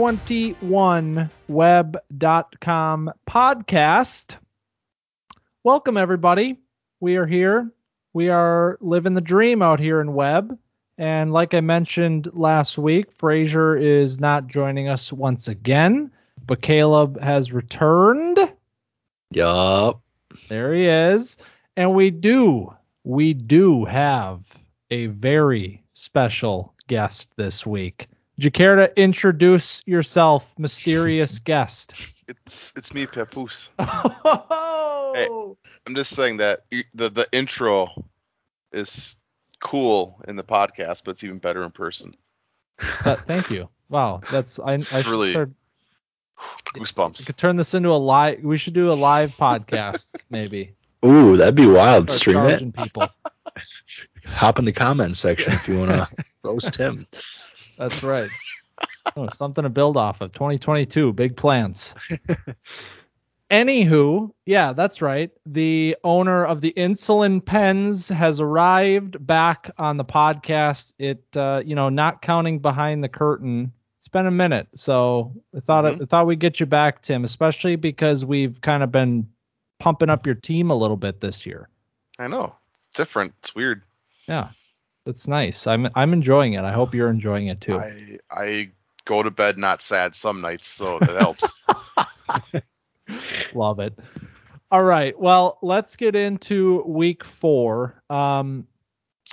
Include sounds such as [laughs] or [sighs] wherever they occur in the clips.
2021web.com podcast. Welcome, everybody. We are here. We are living the dream out here in web. And like I mentioned last week, Frazier is not joining us once again, but Caleb has returned. Yup. There he is. And we do, we do have a very special guest this week. Would you care to introduce yourself, mysterious [laughs] guest? It's it's me, Papoose. [laughs] Oh, I'm just saying that the the intro is cool in the podcast, but it's even better in person. Uh, thank you. Wow, that's I, I It's should really- start, we Goosebumps. could turn this into a live. We should do a live podcast, [laughs] maybe. Ooh, that'd be wild. Start Stream it. people. Hop in the comments section if you want to roast him. That's right. Oh, something to build off of. 2022, big plans. [laughs] Anywho, yeah, that's right. The owner of the insulin pens has arrived back on the podcast. It, uh, you know, not counting behind the curtain. It's been a minute, so I thought I thought we'd get you back, Tim, especially because we've kind of been pumping up your team a little bit this year. I know. It's different. It's weird. Yeah, that's nice. I'm I'm enjoying it. I hope you're enjoying it too. I I go to bed not sad some nights, so that helps. [laughs] [laughs] Love it. All right. Well, let's get into week four. Um,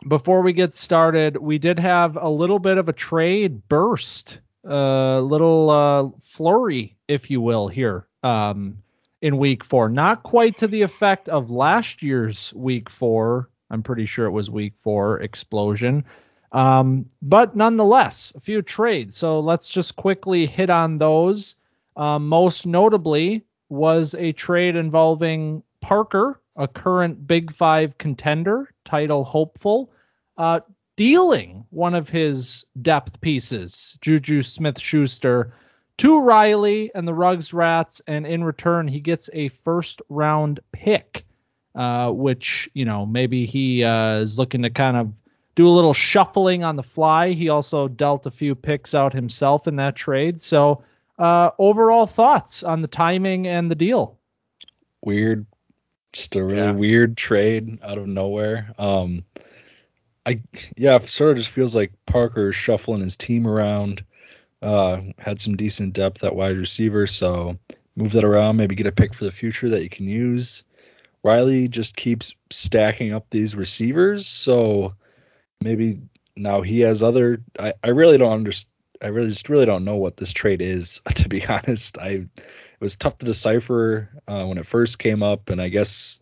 before we get started, we did have a little bit of a trade burst, a little uh, flurry, if you will, here um, in week four. Not quite to the effect of last year's week four. I'm pretty sure it was week four explosion. Um, but nonetheless, a few trades. So let's just quickly hit on those. Um, most notably was a trade involving Parker, a current Big Five contender, title hopeful, uh, dealing one of his depth pieces, Juju Smith Schuster, to Riley and the Rugs Rats. And in return, he gets a first round pick, uh, which, you know, maybe he uh, is looking to kind of do a little shuffling on the fly. He also dealt a few picks out himself in that trade. So, uh, overall thoughts on the timing and the deal? Weird, just a really Yeah. weird trade out of nowhere. Um, I yeah, sort of just feels like Parker is shuffling his team around. Uh, had some decent depth at wide receiver, so move that around. Maybe get a pick for the future that you can use. Riley just keeps stacking up these receivers, so maybe now he has other. I, I really don't understand. I really just really don't know what this trade is. [laughs] To be honest, I it was tough to decipher uh, when it first came up, and I guess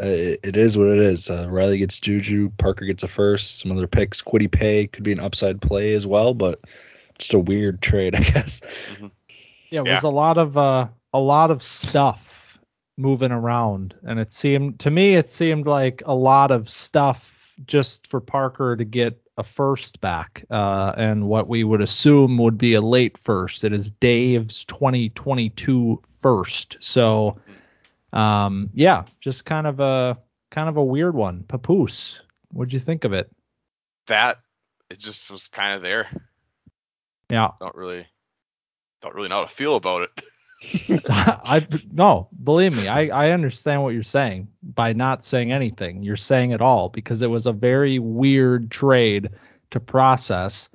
uh, it, it is what it is. Uh, Riley gets Juju, Parker gets a first, some other picks. Quiddy Pay could be an upside play as well, but just a weird trade, [laughs] I guess. Yeah, it Yeah. was a lot of uh, a lot of stuff moving around, and it seemed to me it seemed like a lot of stuff just for Parker to get a first back, uh, and what we would assume would be a late first. It is Dave's 2022 first, so um, yeah, just kind of a kind of a weird one. Papoose, what'd you think of it? that it just was kind of there. Yeah, Don't really don't really know how to feel about it. [laughs] [laughs] I no, believe me, I I understand what you're saying by not saying anything. You're saying it all because it was a very weird trade to process.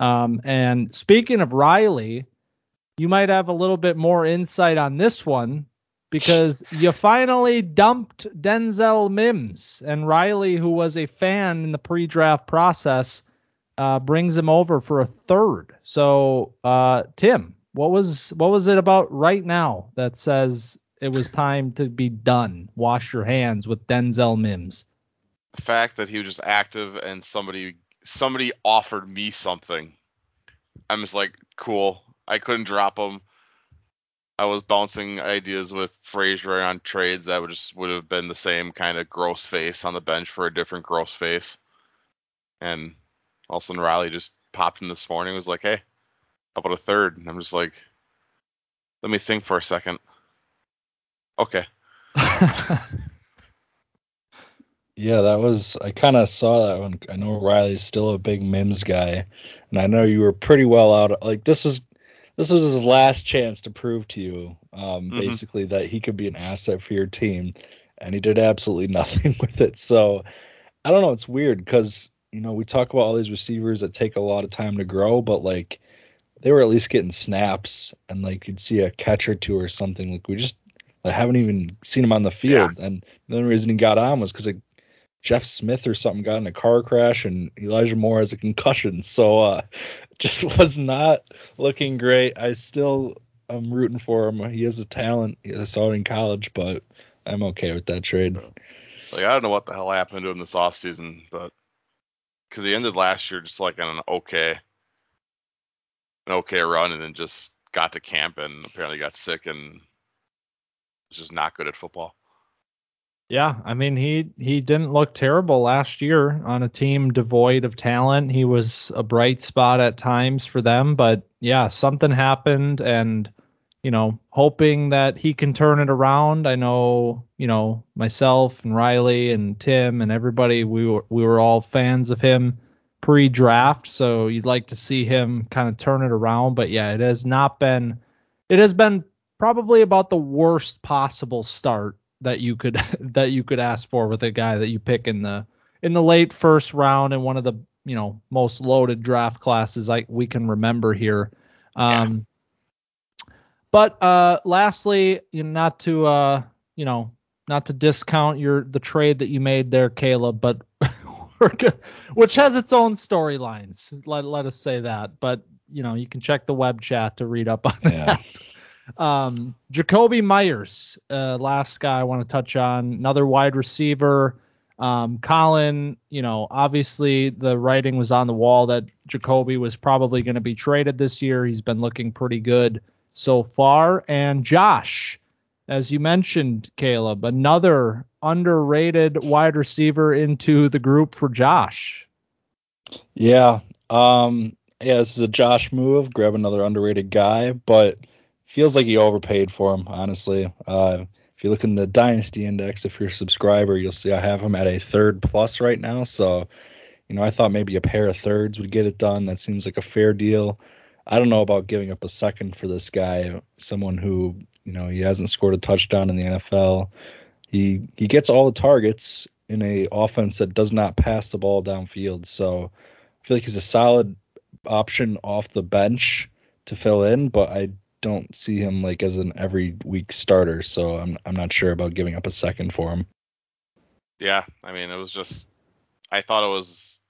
Um, and speaking of Riley, you might have a little bit more insight on this one because you finally dumped Denzel Mims and Riley, who was a fan in the pre-draft process, uh, brings him over for a third. So, uh, Tim, what was what was it about right now that says it was time to be done? Wash your hands with Denzel Mims. The fact that he was just active and somebody somebody offered me something. I'm just like, cool. I couldn't drop him. I was bouncing ideas with Frazier on trades that would just would have been the same kind of gross face on the bench for a different gross face. And all of a sudden Riley just popped in this morning was like, Hey, about a third? And I'm just like, let me think for a second. Okay. [laughs] Yeah, that was. I kind of saw that one. I know Riley's still a big Mims guy, and I know you were pretty well out. Like this was, this was his last chance to prove to you, um, Mhm. basically that he could be an asset for your team, and he did absolutely [laughs] nothing with it. So I don't know. It's weird because you know we talk about all these receivers that take a lot of time to grow, but like they were at least getting snaps, and like you'd see a catch or two or something. Like we just I haven't even seen him on the field, and the only reason he got on was because like Jeff Smith or something got in a car crash, and Elijah Moore has a concussion. [laughs] So uh, just was not looking great. I still am rooting for him. He has a talent. I saw it in college, but I'm okay with that trade. Like I don't know what the hell happened to him this offseason, but because he ended last year just like on an okay, an okay run, and then just got to camp and apparently got sick and was just not good at football. Yeah, I mean he he didn't look terrible last year on a team devoid of talent. He was a bright spot at times for them, but yeah, something happened and you know, hoping that he can turn it around. I know, you know, myself and Riley and Tim and everybody we were we were all fans of him pre-draft, so you'd like to see him kind of turn it around, but yeah, it has not been it has been probably about the worst possible start that you could [laughs] that you could ask for with a guy that you pick in the in the late first round in one of the you know most loaded draft classes like we can remember here. Um, But uh, lastly, you know, not to uh, you know not to discount your the trade that you made there, Caleb, but [laughs] which has its own storylines. Let let us say that. But you know you can check the web chat to read up on Yeah. that. Um, Jakobi Meyers, uh, last guy I want to touch on, another wide receiver. Um, Colin, you know, obviously the writing was on the wall that Jakobi was probably going to be traded this year. He's been looking pretty good so far. And Josh, as you mentioned, Caleb, another underrated wide receiver into the group for Josh. Yeah. Um yeah, this is a Josh move, grab another underrated guy, but feels like he overpaid for him, honestly. Uh if you look in the Dynasty Index, if you're a subscriber, you'll see I have him at a third plus right now. So, you know, I thought maybe a pair of thirds would get it done. That seems like a fair deal. I don't know about giving up a second for this guy, someone who, you know, he hasn't scored a touchdown in the NFL. He he gets all the targets in a offense that does not pass the ball downfield. So I feel like he's a solid option off the bench to fill in, but I don't see him like as an every week starter. So I'm I'm not sure about giving up a second for him. Yeah, I mean, it was just, I thought it was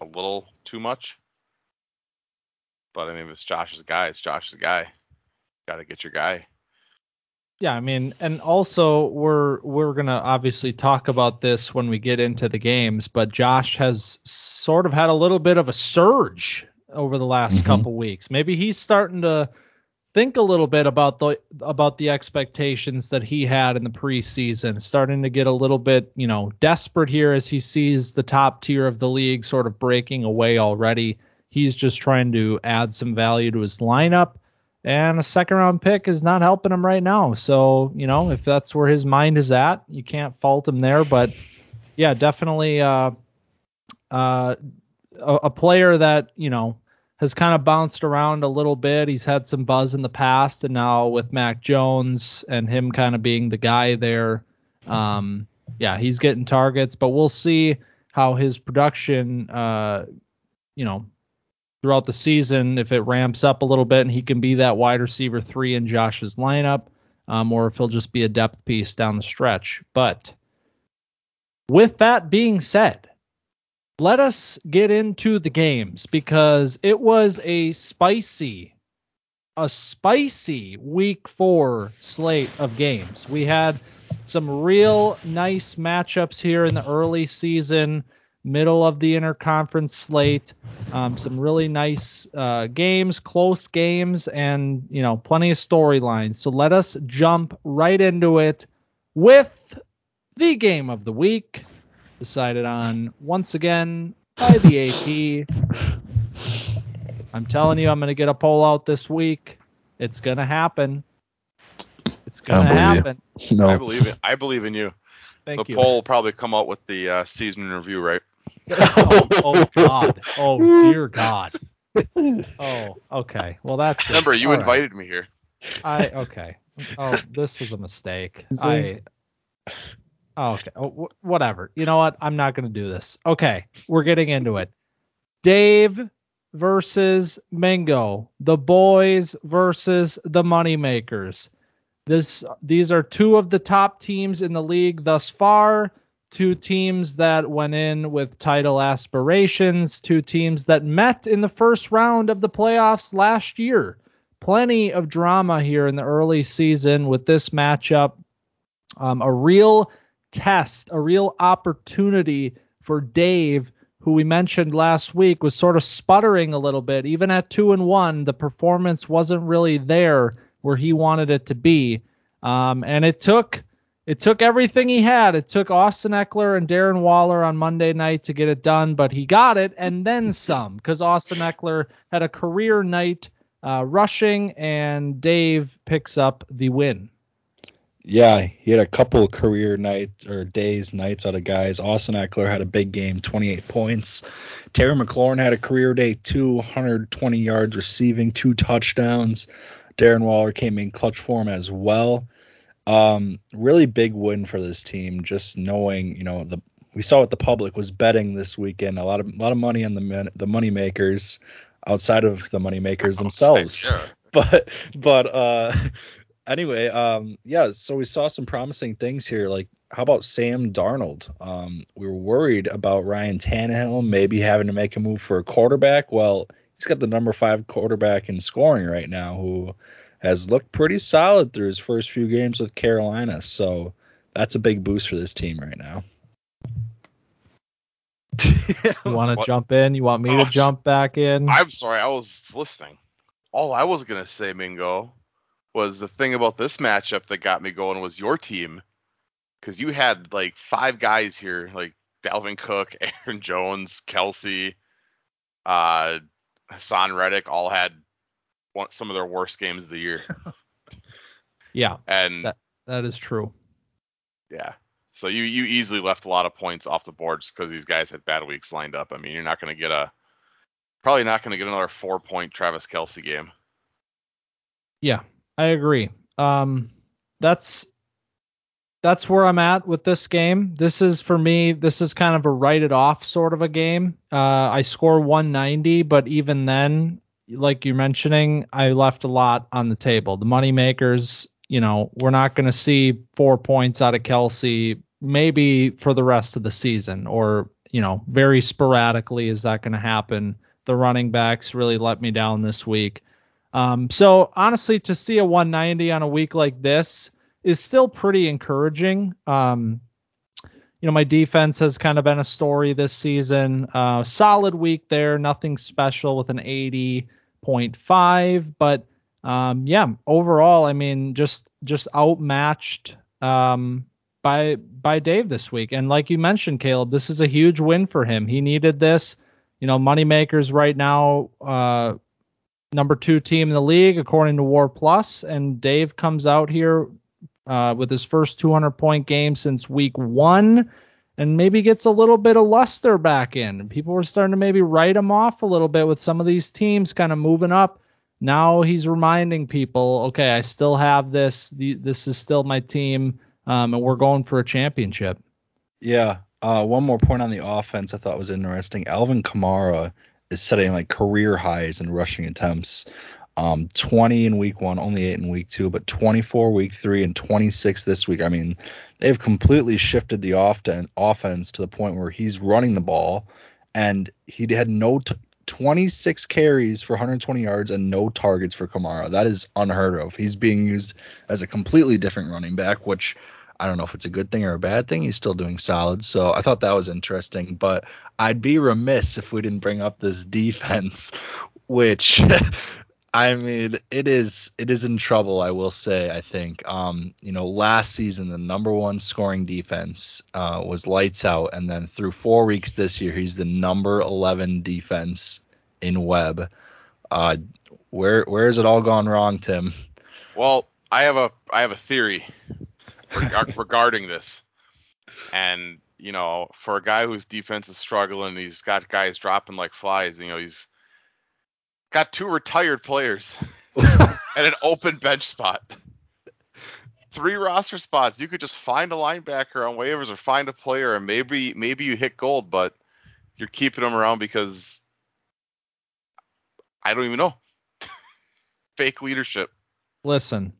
a little too much. But I mean, if it's Josh's guy, it's Josh's guy. Got to get your guy. Yeah, I mean, and also we're we're gonna obviously talk about this when we get into the games, but Josh has sort of had a little bit of a surge over the last Mhm. couple weeks. Maybe he's starting to think a little bit about the about the expectations that he had in the preseason, starting to get a little bit, you know, desperate here as he sees the top tier of the league sort of breaking away already. He's just trying to add some value to his lineup and a second round pick is not helping him right now. So, you know, if that's where his mind is at, you can't fault him there. But yeah, definitely uh, uh, a, a player that, you know, has kind of bounced around a little bit. He's had some buzz in the past, and now with Mac Jones and him kind of being the guy there, um, yeah, he's getting targets. But we'll see how his production, uh, you know, throughout the season if it ramps up a little bit and he can be that wide receiver three in Josh's lineup, um, or if he'll just be a depth piece down the stretch. But with that being said, let us get into the games because it was a spicy, a spicy week four slate of games. We had some real nice matchups here in the early season, middle of the interconference slate. Um, some really nice uh, games, close games, and you know, plenty of storylines. So let us jump right into it with the game of the week, decided on once again by the AP. I'm telling you, I'm going to get a poll out this week. It's going to happen. It's going to believe you. happen. No. I believe it. I believe in you. Thank the you. poll will probably come out with the uh, season review, right? Oh, oh God. Oh dear God. [laughs] Oh, okay. Well, that's just- Remember, you all right. invited me here. I okay. Oh, this was a mistake. [laughs] I. Oh, okay. Oh, wh- whatever. You know what? I'm not going to do this. Okay, we're getting into it. Dave versus Mingo. The boys versus the moneymakers. This these are two of the top teams in the league thus far. Two teams that went in with title aspirations. Two teams that met in the first round of the playoffs last year plenty of drama here in the early season with this matchup. Um, a real test, a real opportunity for Dave, who we mentioned last week was sort of sputtering a little bit. Even at two and one, the performance wasn't really there where he wanted it to be. Um, and it took it took everything he had. It took Austin Ekeler and Darren Waller on Monday night to get it done, but he got it and then [laughs] some because Austin Ekeler had a career night uh, rushing, and Dave picks up the win. Yeah, he had a couple career nights or days, nights out of guys. Austin Ekeler had a big game, 28 points. Terry McLaurin had a career day, 220 yards receiving, two touchdowns. Darren Waller came in clutch form as well. Um, really big win for this team. Just knowing, you know, the we saw what the public was betting this weekend. A lot of a lot of money on the men, the money makers outside of the money makers themselves Yeah. [laughs] but but uh anyway um yeah so we saw some promising things here like how about Sam Darnold um we were worried about Ryan Tannehill maybe having to make a move for a quarterback well he's got the number 5 quarterback in scoring right now who has looked pretty solid through his first few games with Carolina so that's a big boost for this team right now [laughs] You want to jump in? You want me Oh, to jump back in? I'm sorry, I was listening. All I was gonna say, Mingo, was the thing about this matchup that got me going was your team, because you had like five guys here, like Dalvin Cook, [laughs] Aaron Jones, Kelce, uh, Haason Reddick, all had one, some of their worst games of the year, [laughs] yeah, and That- that is true. yeah, so you you easily left a lot of points off the board just because these guys had bad weeks lined up. I mean, you're not gonna get a probably not gonna get another four point Travis Kelce game. Yeah, I agree. Um, that's that's where I'm at with this game. This is for me. This is kind of a write it off sort of a game. Uh, I score 190, but even then, like you're mentioning, I left a lot on the table. The money makers, you know, we're not going to see four points out of Kelce. Maybe for the rest of the season, or you know, very sporadically is that going to happen. The running backs really let me down this week. Um, so honestly, to see a 190 on a week like this is still pretty encouraging. Um, you know, my defense has kind of been a story this season. Uh, solid week there, nothing special with an 80.5, but um, yeah, overall, I mean, just just outmatched um, by by Dave this week. And like you mentioned, Caleb, this is a huge win for him. He needed this. You know, moneymakers right now. Uh, number two team in the league according to War Plus, and Dave comes out here uh, with his first 200 point game since week one, and maybe gets a little bit of luster back in. People were starting to maybe write him off a little bit with some of these teams kind of moving up. Now he's reminding people, okay, I still have this. This is still my team, um, and we're going for a championship. Yeah. Uh, one more point on the offense I thought was interesting. Alvin Kamara is setting like career highs in rushing attempts. Um, 20 in week one, only eight in week two, but 24 week three and 26 this week. I mean, they've completely shifted the often offense to the point where he's running the ball, and he had no t- 26 carries for 120 yards and no targets for Kamara. That is unheard of. He's being used as a completely different running back, which I don't know if it's a good thing or a bad thing. He's still doing solid. So I thought that was interesting. But I'd be remiss if we didn't bring up this defense, [laughs] which [laughs] I mean, it is it is in trouble, I will say, I think. Um, you know, last season the number one scoring defense uh, was lights out, and then through four weeks this year, he's the number eleven defense in web. Uh where where has it all gone wrong, Tim? Well, I have a I have a theory reg- [laughs] regarding this. And you know, for a guy whose defense is struggling, he's got guys dropping like flies. You know, he's got two retired players [laughs] and an open bench spot. Three roster spots. You could just find a linebacker on waivers or find a player, and maybe maybe you hit gold, but you're keeping them around because I don't even know. [laughs] Fake leadership. Listen,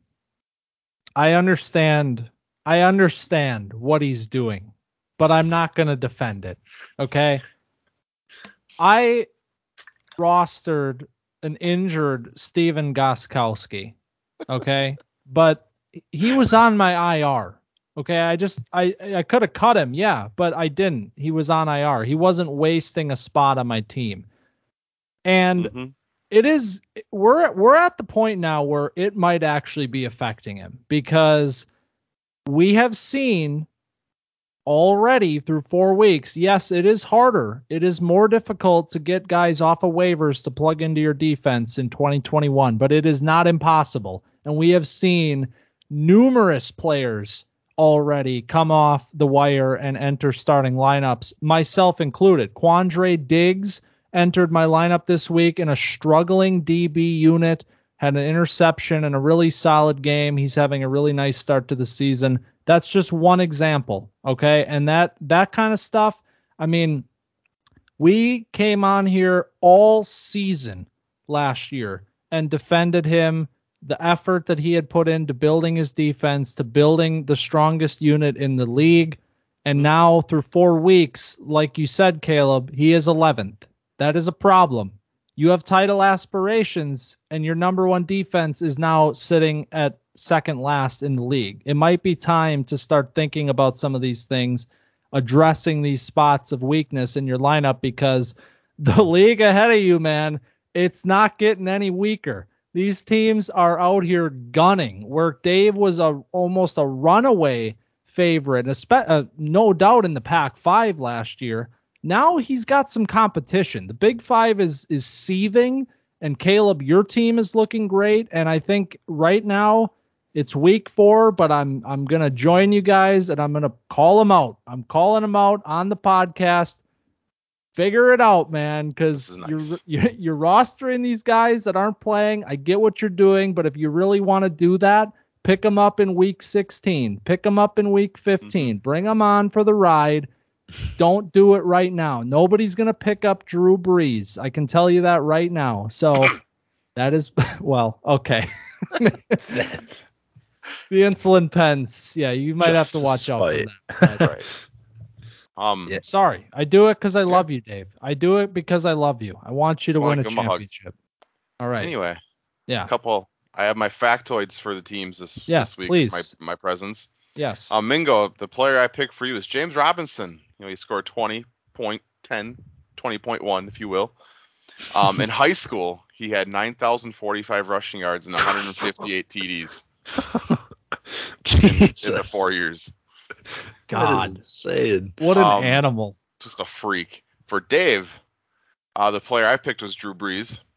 I understand. I understand what he's doing, but I'm not going to defend it. Okay. I rostered an injured Stephen Gostkowski. Okay. [laughs] but he was on my IR. Okay. I just, I, I could have cut him. Yeah. But I didn't. He was on IR. He wasn't wasting a spot on my team. And Mhm. it is we're we're at the point now where it might actually be affecting him because we have seen already through 4 weeks yes it is harder it is more difficult to get guys off of waivers to plug into your defense in 2021 but it is not impossible and we have seen numerous players already come off the wire and enter starting lineups myself included Quandre Diggs entered my lineup this week in a struggling DB unit, had an interception and a really solid game. He's having a really nice start to the season. That's just one example, okay? And that that kind of stuff, I mean, we came on here all season last year and defended him the effort that he had put into building his defense to building the strongest unit in the league and now through 4 weeks like you said Caleb he is 11th that is a problem. You have title aspirations, and your number one defense is now sitting at second last in the league. It might be time to start thinking about some of these things, addressing these spots of weakness in your lineup because [laughs] the league ahead of you, man, it's not getting any weaker. These teams are out here gunning. Where Dave was a almost a runaway favorite, espe- uh, no doubt in the Pac Five last year now he's got some competition. The Big Five is is seething, and Caleb, your team is looking great. And I think right now it's week four, but I'm I'm gonna join you guys and I'm gonna call them out. I'm calling them out on the podcast. Figure it out, man, because This is you're, nice. you're you're rostering these guys that aren't playing. I get what you're doing, but if you really want to do that, pick them up in week 16. Pick them up in week mm-hmm. 15. Bring them on for the ride. Don't do it right now. Nobody's going to pick up Drew Brees. I can tell you that right now. So [coughs] that is, [laughs] well, okay. [laughs] [laughs] the insulin pens. Yeah, you might Just have to to watch out for that. [laughs] Right. Um. Yeah. Sorry. I do it because I love you, Dave. I do it because I love you. I want you Just to win a give him a championship. All right. Anyway, yeah. a couple. I have my factoids for the teams this Yeah, this week. please. My my presents. Yes. Um, Mingo, the player I picked for you is James Robinson. You know, he scored 20.10, 20.1, if you will. Um, in [laughs] high school, he had 9,045 rushing yards and 158 TDs [laughs] in, in the four years. That God. is insane. What an um, animal. Just a freak. For Dave, uh, the player I picked was Drew Brees. [laughs]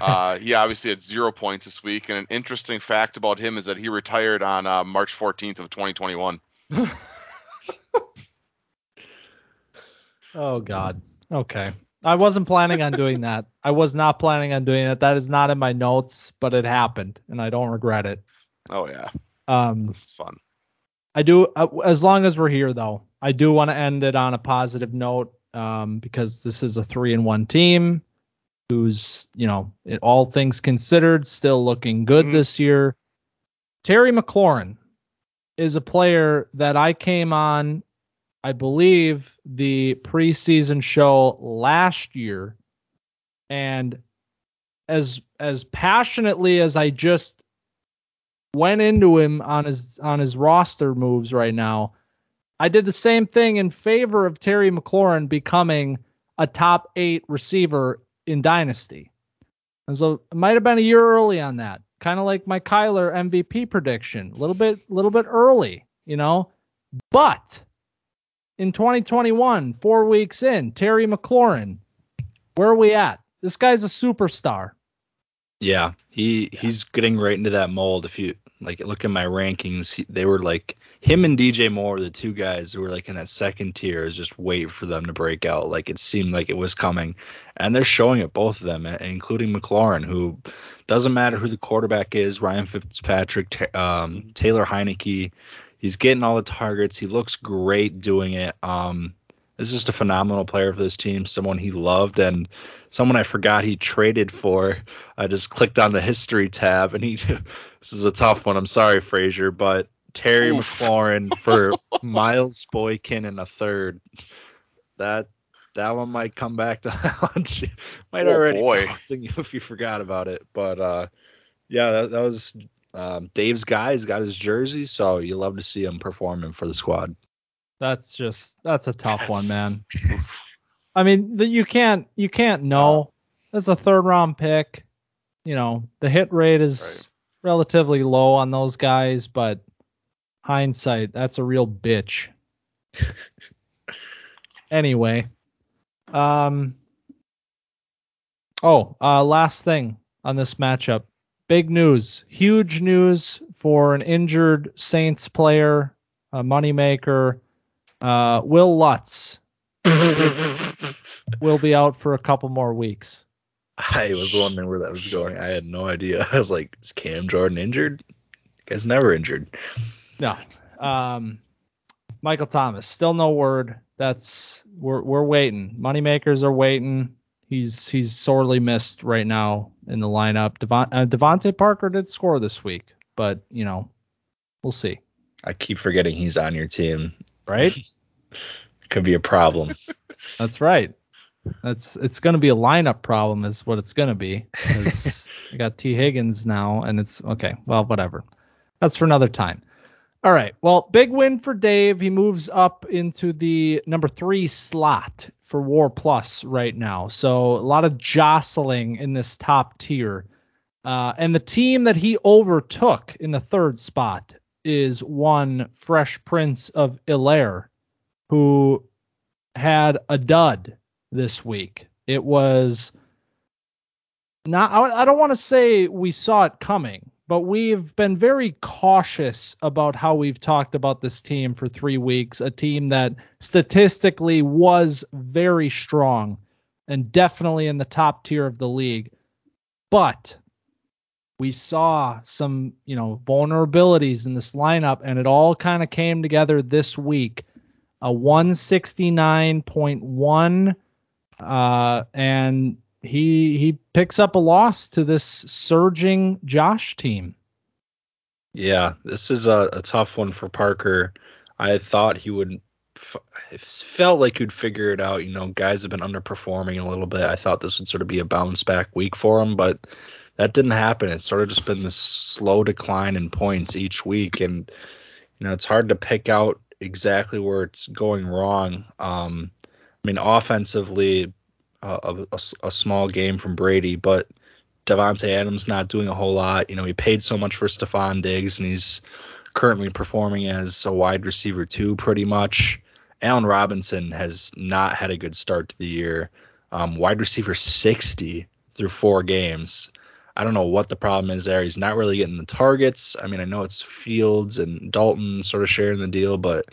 Uh, he obviously had zero points this week, and an interesting fact about him is that he retired on uh, March 14th of 2021. [laughs] Oh God. Okay. I wasn't planning on doing that. I was not planning on doing it. That is not in my notes, but it happened, and I don't regret it. Oh yeah, Um, this is fun. I do uh, as long as we're here though. I do want to end it on a positive note um, because this is a three and one team who's you know it, all things considered still looking good Mhm. this year. Terry McLaurin is a player that I came on, I believe, the preseason show last year, and as as passionately as I just went into him on his on his roster moves right now. I did the same thing in favor of Terry McLaurin becoming a top eight receiver in Dynasty. And so it might have been a year early on that. Kind of like my Kyler MVP prediction. A little bit a little bit early, you know. But in 2021, four weeks in, Terry McLaurin, where are we at? This guy's a superstar. Yeah, he he's getting right into that mold. If you like look at my rankings, they were like him and DJ Moore, the two guys who were like in that second tier, is just wait for them to break out. Like it seemed like it was coming, and they're showing it both of them, including McLaurin, who doesn't matter who the quarterback is, Ryan Fitzpatrick, um, Taylor Heinicke, he's getting all the targets. He looks great doing it. Um, this is just a phenomenal player for this team, someone he loved and someone I forgot he traded for. I just clicked on the history tab and he [laughs] this is a tough one. I'm sorry, Frazier, but Terry Oof. McLaurin for [laughs] Miles Boykin in a third. That that one might come back to [laughs] haunt you. Might oh, already boy. haunting you if you forgot about it. But uh, yeah, that, that was um, Dave's guy. He's got his jersey, so you love to see him performing for the squad. That's just that's a tough one, man. I mean, the, you can't you can't know. That's a third round pick. You know, the hit rate is right. relatively low on those guys, but hindsight, that's a real bitch. [laughs] anyway, um, oh, uh, last thing on this matchup, big news, huge news for an injured Saints player, a moneymaker, uh, Wil Lutz will be out for a couple more weeks. I was wondering where that was going. I had no idea. [laughs] I was like, is Cam Jordan injured? guy's never injured. No. Um, Michael Thomas, still no word. That's we're we're waiting. Moneymakers are waiting. He's he's sorely missed right now in the lineup. Devon, uh, DeVante Parker did score this week, but you know, we'll see. I keep forgetting he's on your team. Right? [laughs] Could be a problem. [laughs] That's right. That's it's going to be a lineup problem, is what it's going to be. [laughs] I got Tee Higgins now, and it's okay. Well, whatever. That's for another time. All right. Well, big win for Dave. He moves up into the number three slot for War Plus right now. So a lot of jostling in this top tier. Uh, and the team that he overtook in the third spot is one Fresh Prince of Helaire, who had a dud this week. It was not, I don't want to say we saw it coming but we've been very cautious about how we've talked about this team for three weeks. A team that statistically was very strong and definitely in the top tier of the league. But we saw some, you know, vulnerabilities in this lineup, and it all kind of came together this week. A 169.1 uh, and he he picks up a loss to this surging Josh team. Yeah, this is a, a tough one for Parker. I thought he would it felt like he'd figure it out. You know, guys have been underperforming a little bit. I thought this would sort of be a bounce back week for him, but that didn't happen. It's sort of just been this slow decline in points each week, and you know, it's hard to pick out exactly where it's going wrong. Um, I mean, offensively, a, a, a, small game from Brady, but Davante Adams not doing a whole lot. You know, he paid so much for Stefon Diggs, and he's currently performing as a wide receiver too, pretty much. Allen Robinson has not had a good start to the year. Um, wide receiver 60 through four games. I don't know what the problem is there. He's not really getting the targets. I mean, I know it's Fields and Dalton sort of sharing the deal, but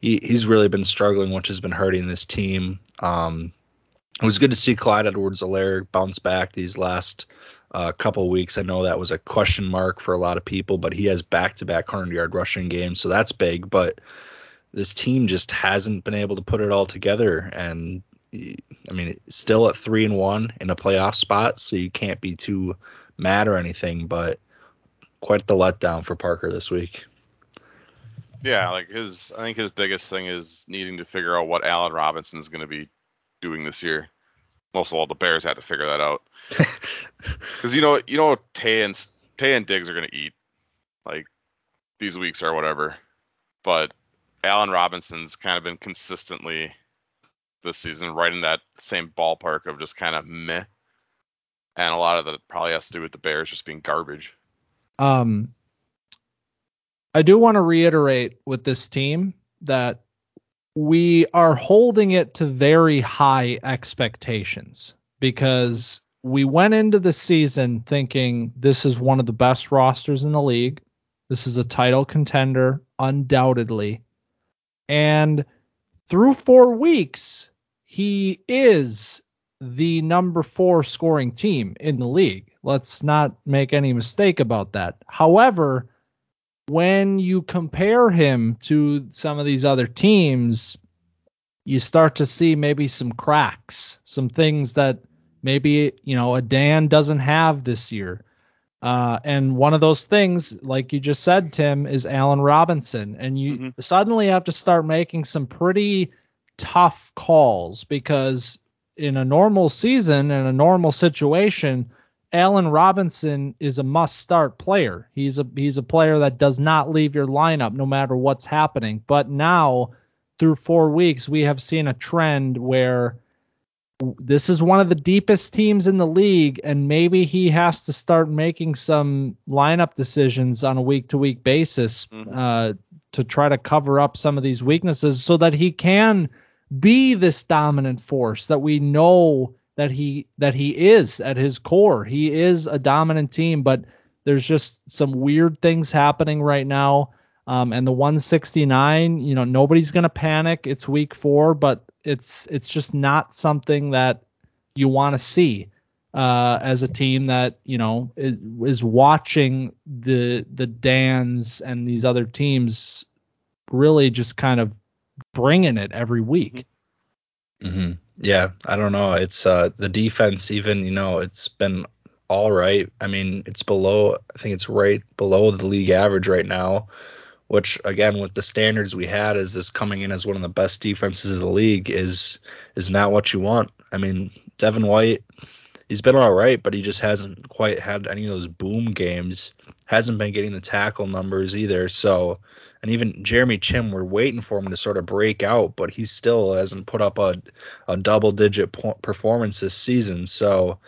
he, he's really been struggling, which has been hurting this team. Um, it was good to see Clyde Edwards-Helaire bounce back these last uh, couple weeks. I know that was a question mark for a lot of people, but he has back to back 100 yard rushing games, so that's big. But this team just hasn't been able to put it all together. And I mean, still at three and one in a playoff spot, so you can't be too mad or anything, but quite the letdown for Parker this week. Yeah, like his, I think his biggest thing is needing to figure out what Allen Robinson is going to be doing this year. Most of all, the Bears had to figure that out. [laughs] Because you know, you know, Tay and Tay and Diggs are going to eat like these weeks or whatever, but Allen Robinson's kind of been consistently this season right in that same ballpark of just kind of meh. And a lot of that probably has to do with the Bears just being garbage. Um, I do want to reiterate with this team that we are holding it to very high expectations because we went into the season thinking this is one of the best rosters in the league. This is a title contender, undoubtedly. And through four weeks, he is the number four scoring team in the league. Let's not make any mistake about that. However, when you compare him to some of these other teams, you start to see maybe some cracks, some things that maybe, you know, a Dan doesn't have this year. Uh, and one of those things, like you just said, Tim, is Allen Robinson. And you mm-hmm. suddenly have to start making some pretty tough calls because in a normal season, in a normal situation, Allen Robinson is a must start player. He's a he's a player that does not leave your lineup no matter what's happening. But now through 4 weeks we have seen a trend where this is one of the deepest teams in the league and maybe he has to start making some lineup decisions on a week to week basis mm-hmm. uh, to try to cover up some of these weaknesses so that he can be this dominant force that we know that he that he is at his core. He is a dominant team, but there's just some weird things happening right now. Um, and the 169, you know, nobody's gonna panic. It's week four, but it's it's just not something that you want to see uh, as a team that you know is, is watching the the Dans and these other teams really just kind of bringing it every week. Mm-hmm. Yeah, I don't know. It's uh the defense even, you know, it's been all right. I mean, it's below I think it's right below the league average right now, which again with the standards we had as this coming in as one of the best defenses of the league is is not what you want. I mean, Devin White, he's been all right, but he just hasn't quite had any of those boom games. Hasn't been getting the tackle numbers either. So and even Jeremy Chinn, we're waiting for him to sort of break out, but he still hasn't put up a, a double digit po- performance this season. So,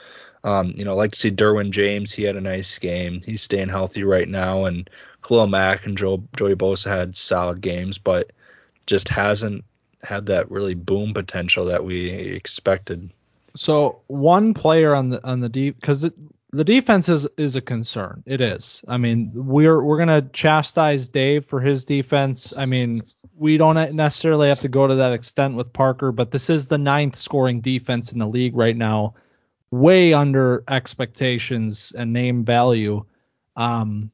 um, you know, like to see Derwin James. He had a nice game. He's staying healthy right now. And Khalil Mack and Joe, Joey Bosa had solid games, but just hasn't had that really boom potential that we expected. So one player on the on the deep because the defense is is a concern. It is. I mean, we're we're gonna chastise Dave for his defense. I mean, we don't necessarily have to go to that extent with Parker, but this is the ninth scoring defense in the league right now, way under expectations and name value. Um,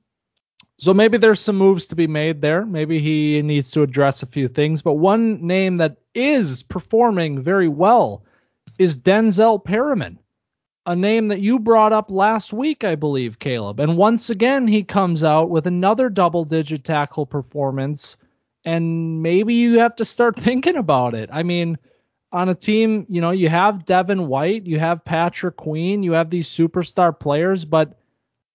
so maybe there's some moves to be made there. Maybe he needs to address a few things. But one name that is performing very well is Denzel Perryman a name that you brought up last week, I believe, Caleb. And once again, he comes out with another double digit tackle performance. And maybe you have to start [laughs] thinking about it. I mean, on a team, you know, you have Devin White, you have Patrick Queen, you have these superstar players, but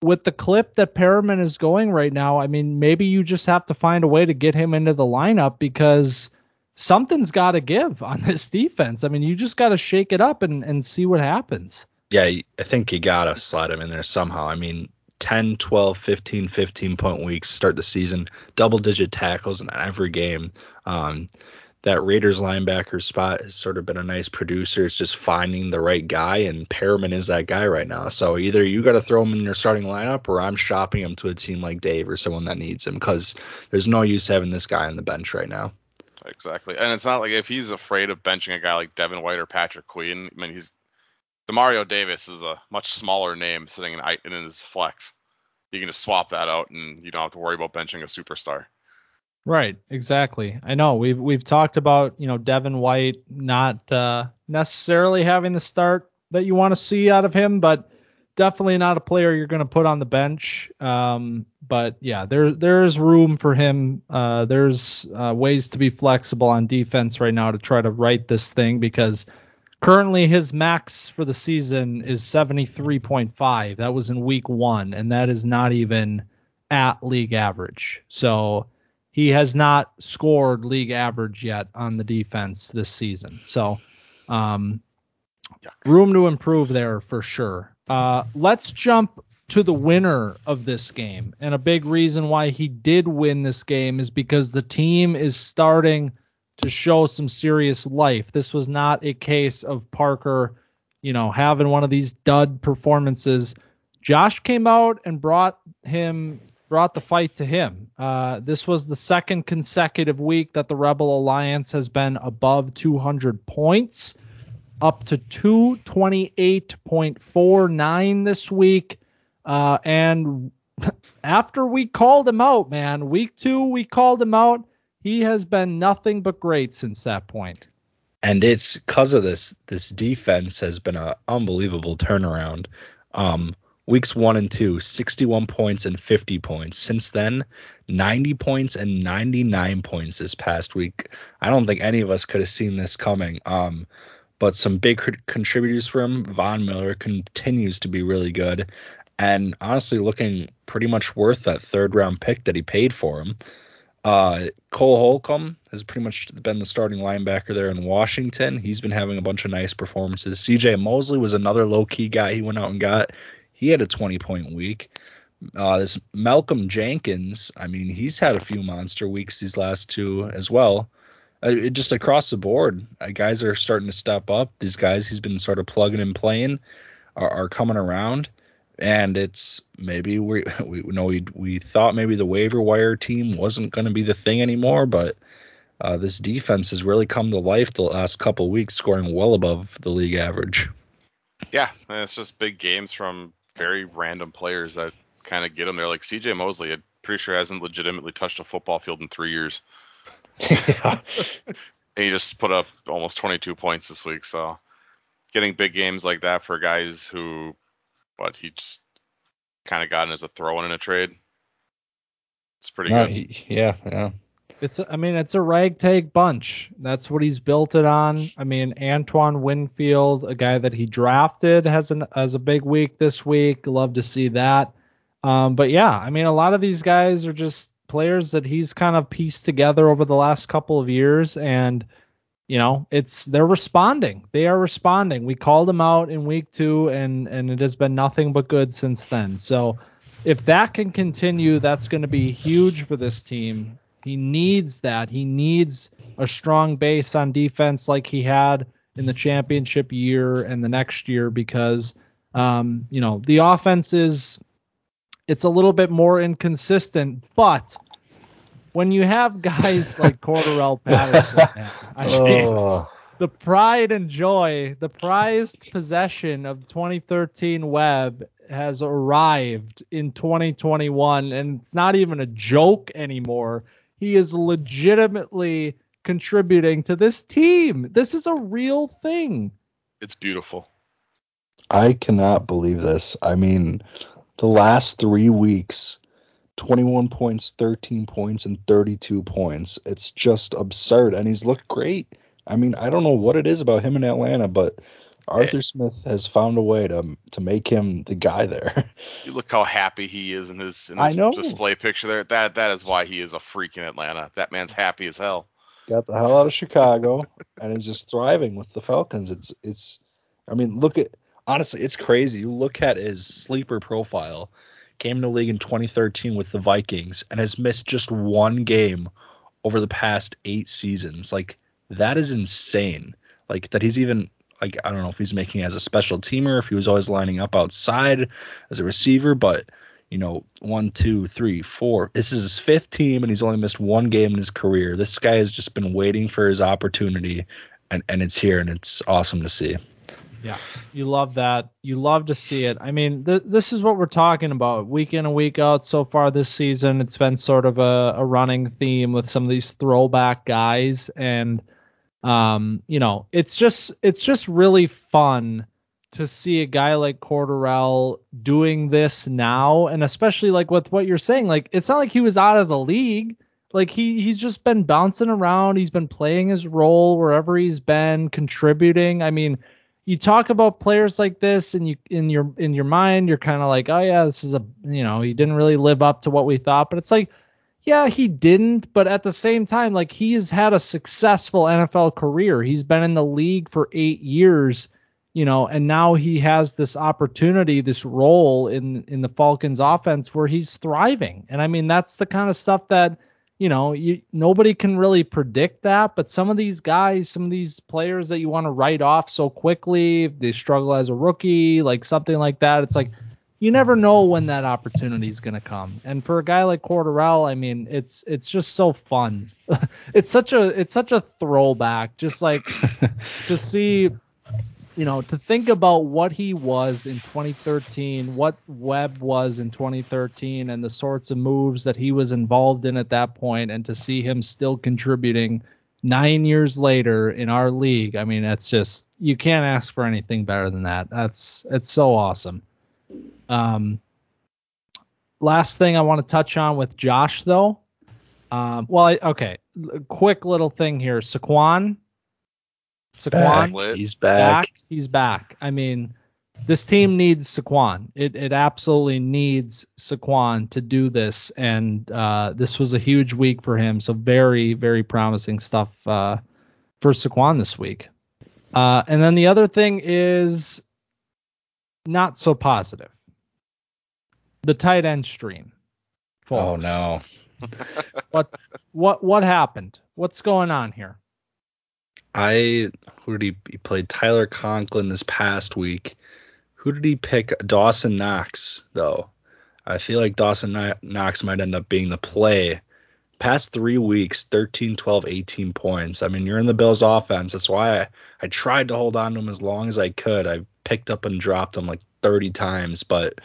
with the clip that Perryman is going right now, I mean, maybe you just have to find a way to get him into the lineup because something's got to give on [laughs] this defense. I mean, you just got to shake it up and, and see what happens yeah, I think you got to slide him in there somehow. I mean, 10, 12, 15, 15 point weeks start the season, double digit tackles in every game. Um, that Raiders linebacker spot has sort of been a nice producer. It's just finding the right guy, and Perryman is that guy right now. So either you got to throw him in your starting lineup, or I'm shopping him to a team like Dave or someone that needs him because there's no use having this guy on the bench right now. Exactly, and it's not like if he's afraid of benching a guy like Devin White or Patrick Queen. I mean, he's Demario Davis is a much smaller name sitting in, in his flex. You can just swap that out, and you don't have to worry about benching a superstar. Right, exactly. I know we've we've talked about you know Devin White not uh, necessarily having the start that you want to see out of him, but definitely not a player you're going to put on the bench. Um, but yeah, there there is room for him. Uh, there's uh, ways to be flexible on defense right now to try to right this thing because Currently, his max for the season is 73.5. That was in week one, and that is not even at league average. So he has not scored league average yet on the defense this season. So, um, room to improve there for sure. Uh, let's jump to the winner of this game. And a big reason why he did win this game is because the team is starting – to show some serious life. This was not a case of Parker, you know, having one of these dud performances. Josh came out and brought him brought the fight to him. Uh, this was the second consecutive week that the Rebel Alliance has been above 200 points, up to 228.49 this week. Uh, and [laughs] after we called him out, man, week two, we called him out. He has been nothing but great since that point. And it's because of this. This defense has been an unbelievable turnaround. Um, weeks one and two, 61 points and 50 points. Since then, 90 points and 99 points this past week. I don't think any of us could have seen this coming. Um, but some big contributors for him. Von Miller continues to be really good and honestly looking pretty much worth that third round pick that he paid for him. Uh, Cole Holcomb has pretty much been the starting linebacker there in Washington. He's been having a bunch of nice performances. CJ Mosley was another low key guy he went out and got. He had a 20 point week. Uh, this Malcolm Jenkins, I mean, he's had a few monster weeks these last two as well. Uh, it, just across the board, uh, guys are starting to step up. These guys he's been sort of plugging and playing are, are coming around, and it's maybe we [laughs] we know we we thought maybe the waiver wire team wasn't going to be the thing anymore, but uh, this defense has really come to life the last couple weeks, scoring well above the league average. Yeah, it's just big games from very random players that kind of get them there. Like CJ Mosley, I'm pretty sure hasn't legitimately touched a football field in three years. yeah. [laughs] and he just put up almost 22 points this week. So getting big games like that for guys who, but he just kind of got in as a throw in in a trade. It's pretty no, good. He, yeah, yeah. It's I mean it's a ragtag bunch. That's what he's built it on. I mean Antoine Winfield, a guy that he drafted, has an has a big week this week. Love to see that. Um, but yeah, I mean a lot of these guys are just players that he's kind of pieced together over the last couple of years, and you know it's they're responding. They are responding. We called them out in week two, and and it has been nothing but good since then. So if that can continue, that's going to be huge for this team he needs that. He needs a strong base on defense like he had in the championship year and the next year because um, you know the offense is it's a little bit more inconsistent, but when you have guys like Cordarrelle [laughs] Patterson, I oh. the pride and joy, the prized possession of 2013 Webb has arrived in 2021, and it's not even a joke anymore. He is legitimately contributing to this team. This is a real thing. It's beautiful. I cannot believe this. I mean, the last three weeks 21 points, 13 points, and 32 points. It's just absurd. And he's looked great. I mean, I don't know what it is about him in Atlanta, but eh. Arthur Smith has found a way to to make him the guy there. [laughs] You look how happy he is in his, in his I know. display picture there. That that is why he is a freak in Atlanta. That man's happy as hell. Got the hell out of Chicago and is just thriving with the Falcons. It's it's I mean, look at honestly, it's crazy. You look at his sleeper profile. Came to the league in 2013 with the Vikings and has missed just one game over the past 8 seasons. Like that is insane. Like that he's even like I don't know if he's making as a special teamer, if he was always lining up outside as a receiver, but you know, one, two, three, four. This is his fifth team, and he's only missed one game in his career. This guy has just been waiting for his opportunity, and and it's here, and it's awesome to see. Yeah, you love that. You love to see it. I mean, th- this is what we're talking about week in and week out so far this season. It's been sort of a, a running theme with some of these throwback guys, and um, you know, it's just it's just really fun to see a guy like Cordarrelle doing this now, and especially like with what you're saying, like it's not like he was out of the league. Like he he's just been bouncing around. He's been playing his role wherever he's been contributing. I mean, you talk about players like this, and you in your in your mind, you're kind of like, oh yeah, this is a you know he didn't really live up to what we thought, but it's like yeah, he didn't, but at the same time, like he's had a successful NFL career. He's been in the league for eight years, you know, and now he has this opportunity, this role in in the Falcons offense where he's thriving. And I mean, that's the kind of stuff that, you know, you nobody can really predict that, but some of these guys, some of these players that you want to write off so quickly, they struggle as a rookie, like something like that. It's like you never know when that opportunity is going to come. And for a guy like Cordarrelle, I mean, it's it's just so fun. [laughs] it's such a it's such a throwback, just like [laughs] to see, you know, to think about what he was in 2013, what Webb was in 2013, and the sorts of moves that he was involved in at that point, and to see him still contributing nine years later in our league. I mean, it's just you can't ask for anything better than that. That's it's so awesome. Um, last thing I want to touch on with Josh though. Um, well, I, okay, quick little thing here. Saquon, Saquon, Lit. He's back. back. He's back. I mean, this team needs Saquon. It it absolutely needs Saquon to do this, and uh, this was a huge week for him. So very very promising stuff uh, for Saquon this week. Uh, and then the other thing is not so positive. The tight end stream. Oh no. [laughs] What what what happened? What's going on here? I who did he, he played Tyler Conklin this past week. Who did he pick? Dawson Knox though. I feel like Dawson Knox might end up being the play. Past three weeks, 13, 12, 18 points. I mean, you're in the Bills offense. That's why I, I tried to hold on to him as long as I could. I picked up and dropped him like 30 times, but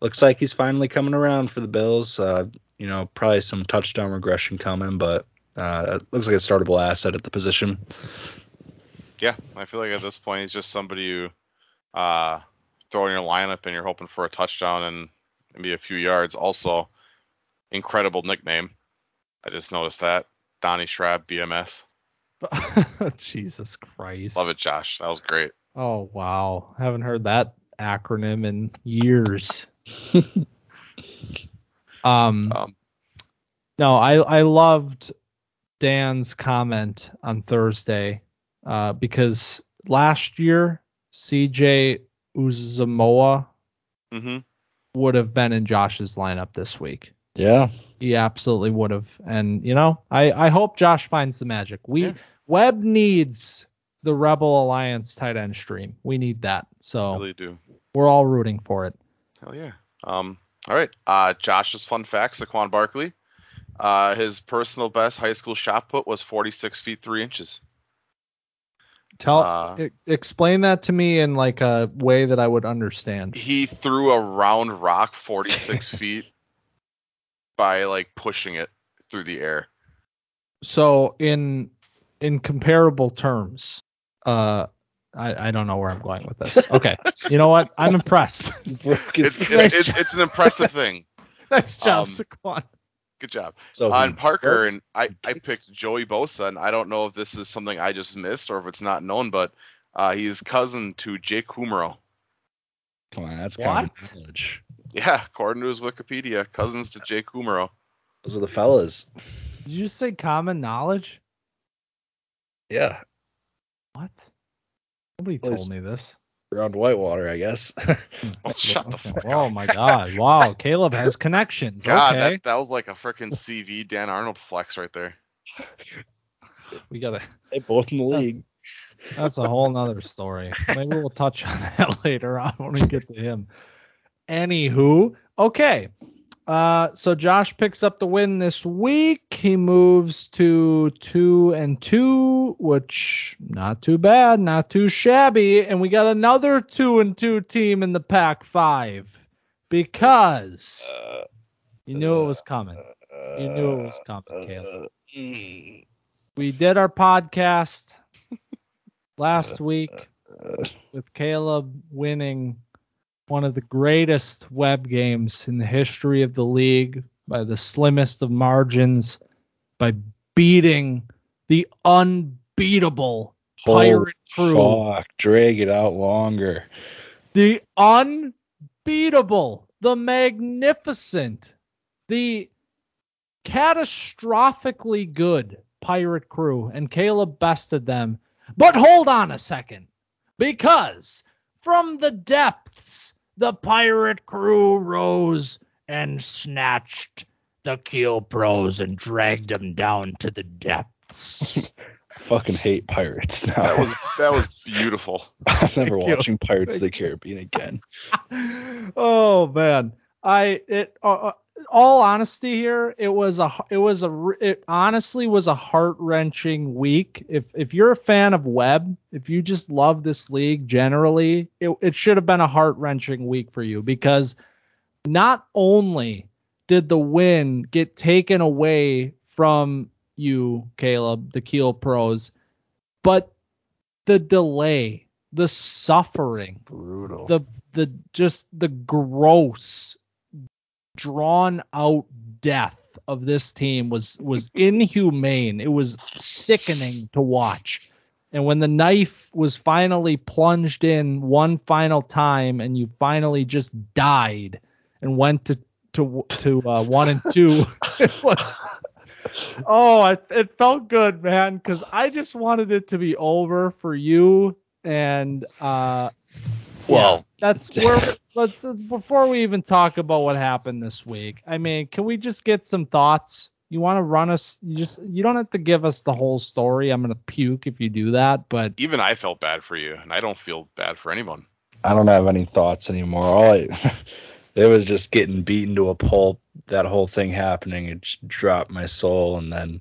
looks like he's finally coming around for the Bills. Uh, you know, probably some touchdown regression coming, but uh, it looks like a startable asset at the position. Yeah, I feel like at this point he's just somebody you uh, throw in your lineup and you're hoping for a touchdown and maybe a few yards. Also, incredible nickname. I just noticed that Donnie Shrab BMS. [laughs] Jesus Christ. Love it, Josh. That was great. Oh wow. Haven't heard that acronym in years. [laughs] um Um, no, I I loved Dan's comment on Thursday uh because last year CJ Uzomah hmm would have been in Josh's lineup this week. Yeah. He absolutely would have. And you know, I I hope Josh finds the magic. We Yeah. Webb needs the Rebel Alliance tight end stream. We need that. So Really do. we're all rooting for it. Hell yeah. Um. All right. Uh, Josh's fun fact: Saquon Barkley. Uh, his personal best high school shot put was 46 feet 3 inches. Tell Uh, e- explain that to me in like a way that I would understand. He threw a round rock 46 [laughs] feet by like pushing it through the air. So in in comparable terms, uh I, I don't know where I'm going with this. Okay. [laughs] you know what? I'm impressed. It's, [laughs] it, it, it's an impressive thing. nice job, Um, Saquon. Good job. so on Parker, and I, I picked Joey Bosa, and I don't know if this is something I just missed or if it's not known, but uh, he's cousin to Jake Kumerow. Come on, that's common What? knowledge. Yeah, according to his Wikipedia, cousins to Jake Kumerow. Those are the fellas. Did you just say common knowledge? Yeah. What? Nobody Well, told me this. Around Whitewater, I guess. Oh, [laughs] shut the Okay. fuck Oh up. my god. Wow. Caleb has [laughs] connections. God, okay. that, that was like a freaking CV Dan Arnold flex right there. [laughs] We gotta they both in the league. That's a whole nother story. Maybe we'll touch on that later on when we get to him. Anywho, okay. Uh, so Josh picks up the win this week. He moves to two and two, which not too bad, not too shabby. And we got another two and two team in the Pack Five because Uh, you knew it was coming. You knew it was coming, uh, Caleb. mm, We did our podcast [laughs] last week uh, with Caleb winning one of the greatest web games in the history of the league by the slimmest of margins by beating the unbeatable pirate crew. Fuck, drag it out longer. The unbeatable, the magnificent, the catastrophically good pirate crew. And Caleb bested them. But hold on a second. Because from the depths, the pirate crew rose and snatched the Kiel Pros and dragged them down to the depths. [laughs] fucking hate pirates now. That was that was [laughs] beautiful. I'm never Thank you. watching Pirates of the Caribbean again. [laughs] oh man, I it. Uh, uh, all honesty here, it was a it was a it honestly was a heart wrenching week. If if you're a fan of Webb, if you just love this league generally, it it should have been a heart wrenching week for you because not only did the win get taken away from you, Caleb, the Kiel Pros, but the delay, the suffering, Brutal. the the just the gross drawn out death of this team was was inhumane. It was sickening to watch. And when the knife was finally plunged in one final time and you finally just died and went to to to uh, one and two [laughs] it was oh it, it felt good man because i just wanted it to be over for you and uh Well, that's where let's uh, before we even talk about what happened this week. I mean, can we just get some thoughts? You want to run us? You just you don't have to give us the whole story. I'm gonna puke if you do that. But Even I felt bad for you, and I don't feel bad for anyone. I don't have any thoughts anymore. All I, [laughs] it was just getting beaten to a pulp. That whole thing happening, it just dropped my soul. And then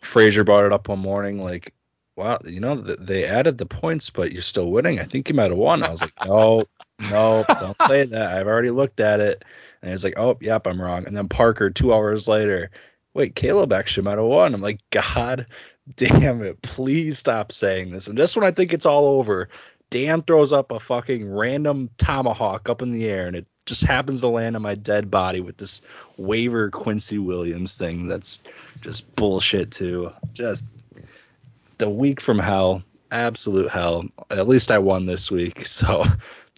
Frazier brought it up one morning, like, "Wow, you know, they added the points, but you're still winning. I think you might have won." I was like, "No, no, don't say that. I've already looked at it." And he's like, "Oh, yep, I'm wrong." And then Parker, two hours later, wait, Caleb actually might have won. I'm like, God damn it, please stop saying this. And just when I think it's all over, Dan throws up a fucking random tomahawk up in the air, and it just happens to land on my dead body with this waiver Quincy Williams thing. That's just bullshit too. Just the week from hell, absolute hell. At least I won this week, [laughs] so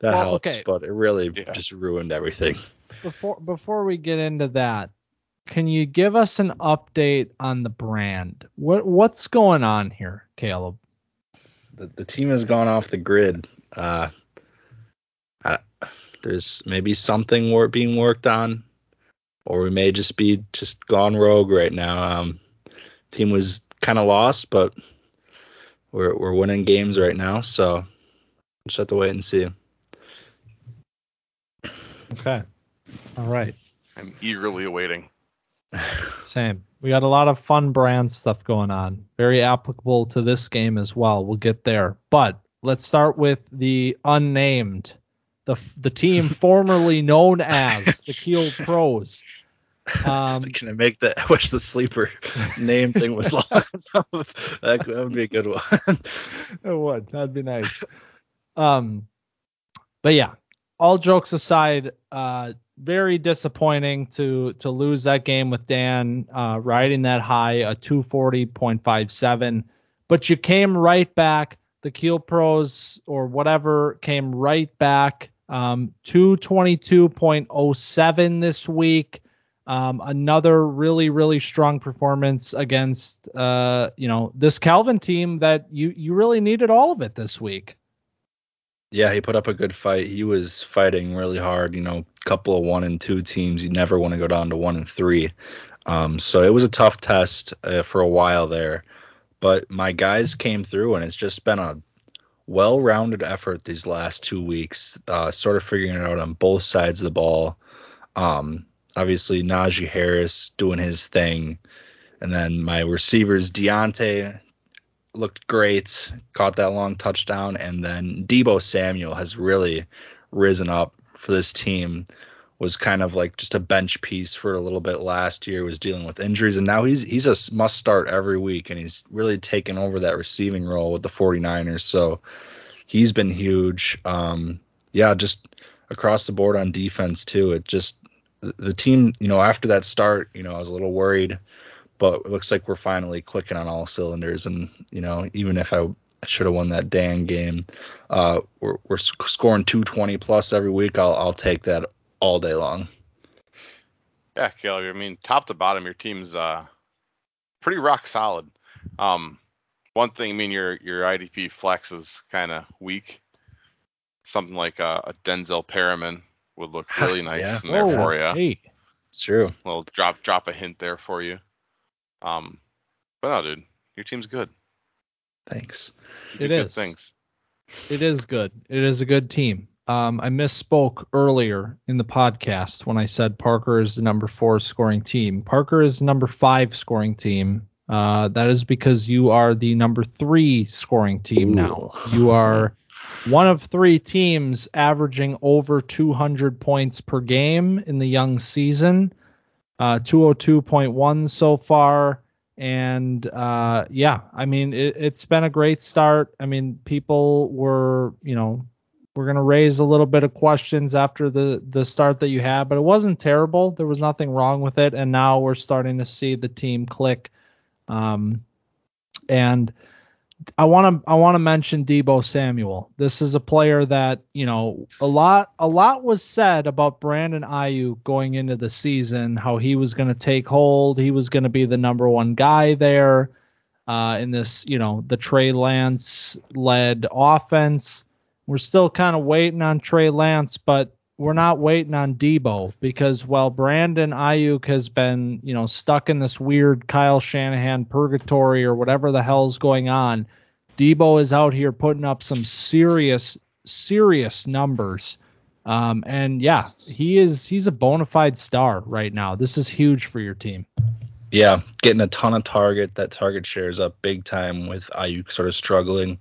that Well, helps. okay. But it really Yeah. just ruined everything. before before we get into that, can you give us an update on the brand? What what's going on here, Caleb? the, the team has gone off the grid. Uh, I, there's maybe something wor- being worked on, or we may just be just gone rogue right now. Um, team was kind of lost, but we're we're winning games right now, so just have to wait and see. Okay. All right. I'm eagerly awaiting. [laughs] Same. We got a lot of fun brand stuff going on. Very applicable to this game as well. We'll get there. But let's start with the unnamed, the the team formerly known as the Kiel Pros. [laughs] Um, Can I make that? [laughs] I wish the sleeper name thing was long [laughs] enough. That, would be a good one. it would. That'd be nice. Um, but yeah, all jokes aside, uh, very disappointing to to lose that game with Dan uh, riding that high, a two forty point five seven. But you came right back. The Kiel Pros or whatever came right back. Um, two twenty two point oh seven this week. Um, another really, really strong performance against, uh, you know, this Calvin team that you you really needed all of it this week. Yeah, he put up a good fight. He was fighting really hard. You know, couple of one and two teams. You never want to go down to one and three. Um, so it was a tough test uh, for a while there. But my guys came through, and it's just been a well-rounded effort these last two weeks. Uh, sort of figuring it out on both sides of the ball. Um, obviously, Najee Harris doing his thing, and then my receivers Diontae looked great, caught that long touchdown, and then Deebo Samuel has really risen up for this team. Was kind of like just a bench piece for a little bit last year. Was dealing with injuries, and now he's he's a must start every week, and he's really taken over that receiving role with the 49ers. So he's been huge. Um, yeah, just across the board on defense too. It just the- team, you know, after that start, you know, I was a little worried but it looks like we're finally clicking on all cylinders. And you know, even if I should have won that Dan game, uh, we're we're scoring 220 plus every week. I'll I'll take that all day long. Yeah, Caleb. I mean, top to bottom, your team's uh pretty rock solid. Um, one thing, I mean, your your IDP flex is kind of weak. Something like a, a Denzel Perryman would look really nice in there Whoa, for you. Hey, It's true. little drop drop a hint there for you. Um, but no, dude, your team's good. Thanks. You do It good is. things. It is good. It is a good team. Um, I misspoke earlier in the podcast when I said Parker is the number four scoring team. Parker is the number five scoring team. Uh, that is because you are the number three scoring team now. You are one of three teams averaging over 200 points per game in the young season. Uh, 202.1 so far. And uh, yeah, I mean, it, it's been a great start. I mean, people were, you know, we're gonna raise a little bit of questions after the the start that you had, but it wasn't terrible. There was nothing wrong with it, and now we're starting to see the team click. Um, and I want to I want to mention Deebo Samuel. This is a player that you know a lot a lot was said about Brandon Aiyuk going into the season, how he was going to take hold, he was going to be the number one guy there uh, in this you know the Trey Lance led offense. We're still kind of waiting on Trey Lance, but we're not waiting on Deebo because while Brandon Aiyuk has been, you know, stuck in this weird Kyle Shanahan purgatory or whatever the hell's going on, Deebo is out here putting up some serious, serious numbers. Um, and yeah, he is he's a bona fide star right now. This is huge for your team. Yeah, getting a ton of target. That target shares up big time with Aiyuk sort of struggling,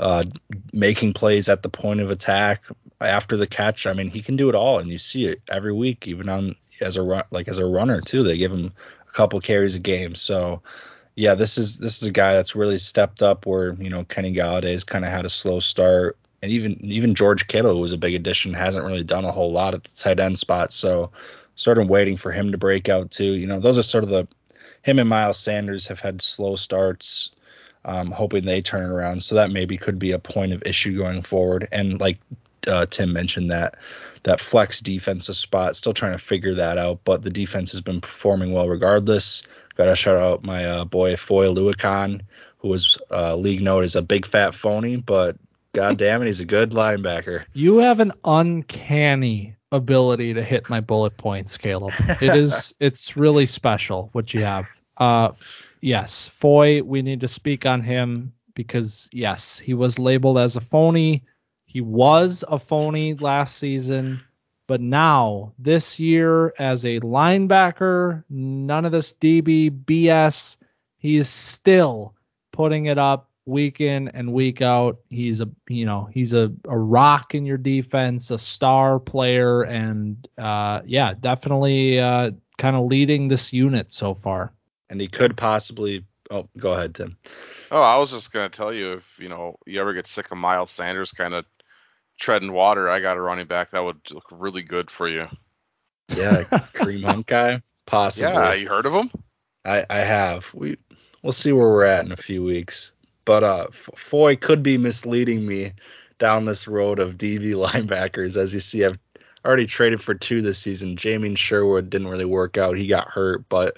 uh, making plays at the point of attack after the catch. I mean, he can do it all, and you see it every week, even on as a run like as a runner too. They give him a couple carries a game. So, yeah, this is this is a guy that's really stepped up. Where you know Kenny Golladay's kind of had a slow start, and even even George Kittle, who was a big addition, hasn't really done a whole lot at the tight end spot. So, sort of waiting for him to break out too. You know, those are sort of the him and Miles Sanders have had slow starts. Um, hoping they turn around. So that maybe could be a point of issue going forward. And like uh, Tim mentioned, that that flex defensive spot, still trying to figure that out. But the defense has been performing well regardless. Got to shout out my uh, boy Foye Oluokun, who was uh, league note as a big fat phony, but god damn it, he's a good linebacker. You have an uncanny ability to hit my bullet points, Caleb. It is [laughs] it's really special what you have. Uh yes, Foye, we need to speak on him because yes, he was labeled as a phony. He was a phony last season, but now this year as a linebacker, none of this DB BS, he is still putting it up week in and week out. He's a you know he's a, a rock in your defense, a star player, and uh, yeah, definitely uh, kind of leading this unit so far. And he could possibly. Oh, go ahead, Tim. Oh, I was just gonna tell you if you know you ever get sick of Miles Sanders kind of treading water, I got a running back that would look really good for you. Yeah, [laughs] Kareem Hunt guy, possibly. Yeah, you heard of him? I, I have. We we'll see where we're at in a few weeks. But uh, Foye could be misleading me down this road of DB [laughs] linebackers. As you see, I've already traded for two this season. Jamien Sherwood didn't really work out; he got hurt. But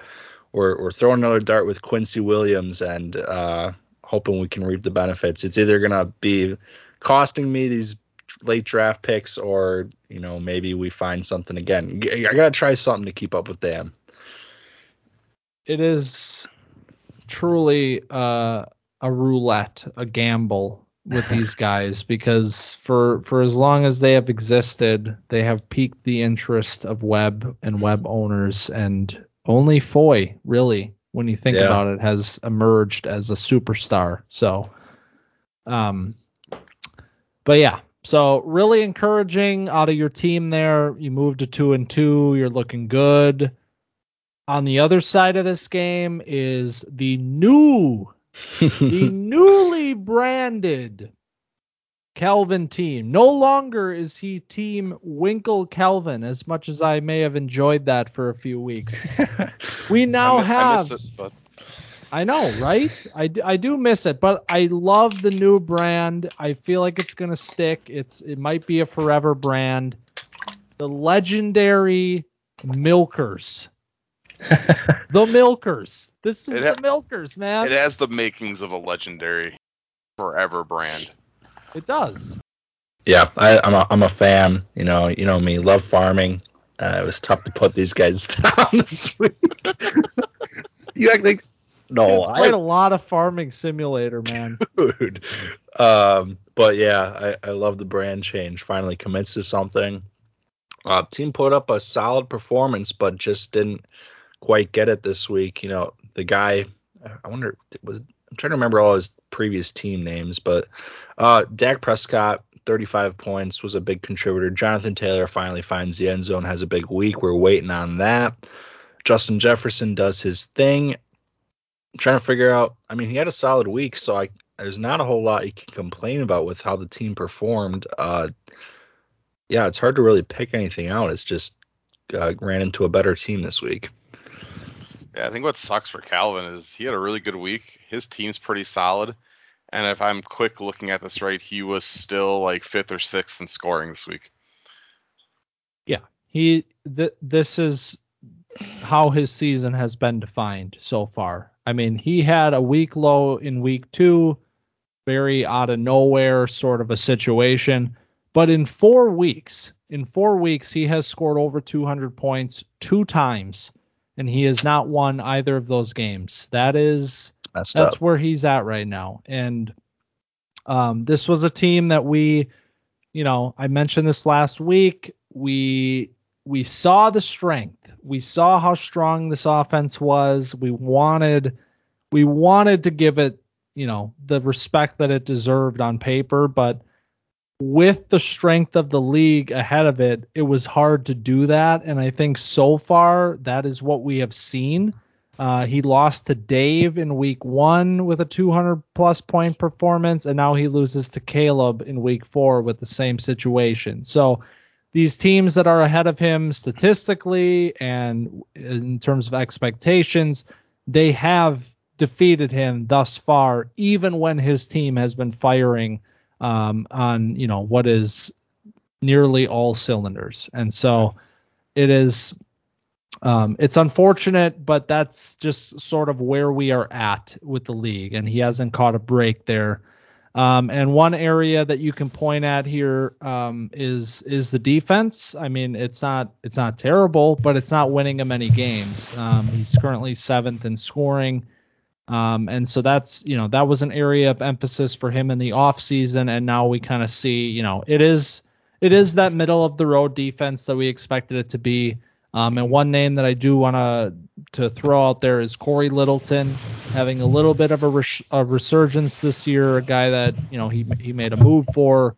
we're we're throwing another dart with Quincy Williams and uh, hoping we can reap the benefits. It's either gonna be costing me these late draft picks, or you know maybe we find something again. I gotta try something to keep up with Dan. It is truly uh, a roulette, a gamble with these [laughs] guys because for for as long as they have existed, they have piqued the interest of web and web owners, and only Foye really, when you think Yeah. about it, has emerged as a superstar. So, um, but yeah. So really encouraging out of your team there. You moved to two and two. You're looking good. On the other side of this game is the new, [laughs] the newly branded Kelvin team. No longer is he Team Winkle Kelvin, as much as I may have enjoyed that for a few weeks. [laughs] We now I, mi- I have. miss it, but I know, right? I, I do miss it, but I love the new brand. I feel like it's gonna stick. It's it might be a forever brand. The legendary Milkers. [laughs] the Milkers. This is It the ha- Milkers, man. it has the makings of a legendary forever brand. It does. Yeah, I, I'm a, I'm a fan. You know, you know me, love farming. Uh, it was tough to put these guys [laughs] down this week. [laughs] you act like no, it's I played a lot of farming simulator, man. [laughs] dude. Um, but yeah, I, I love the brand change. Finally commits to something. Uh, team put up a solid performance, but just didn't quite get it this week. You know, the guy. I wonder was I'm trying to remember all his previous team names, but uh, Dak Prescott, 35 points, was a big contributor. Jonathan Taylor finally finds the end zone, has a big week. We're waiting on that. Justin Jefferson does his thing. I'm trying to figure out. I mean, he had a solid week, so I there's not a whole lot you can complain about with how the team performed. Uh, yeah, it's hard to really pick anything out. It's just uh, ran into a better team this week. Yeah, I think what sucks for Calvin is he had a really good week. His team's pretty solid. And if I'm quick looking at this right, he was still like fifth or sixth in scoring this week. Yeah, he. Th- this is how his season has been defined so far. I mean, he had a week low in week two, very out of nowhere sort of a situation. But in four weeks, in four weeks, he has scored over 200 points two times, and he has not won either of those games. That is that's up. where he's at right now. And um, this was a team that we, you know, I mentioned this last week. We we saw the strength. We saw how strong this offense was. We wanted we wanted to give it, you know, the respect that it deserved on paper, but with the strength of the league ahead of it, it was hard to do that. And I think so far that is what we have seen. Uh, he lost to Dave in week one with a 200 plus point performance, and now he loses to Caleb in week four with the same situation. So these teams that are ahead of him statistically and in terms of expectations, they have defeated him thus far, even when his team has been firing um, on you know what is nearly all cylinders. And so it is um, it's unfortunate, but that's just sort of where we are at with the league, and he hasn't caught a break there. Um, and one area that you can point at here um, is is the defense. I mean, it's not it's not terrible, but it's not winning him any games. Um, he's currently seventh in scoring, um, and so that's you know that was an area of emphasis for him in the offseason, and now we kind of see you know it is it is that middle of the road defense that we expected it to be. Um, and one name that I do want to to throw out there is Cory Littleton, having a little bit of a, res- a resurgence this year. A guy that you know he he made a move for,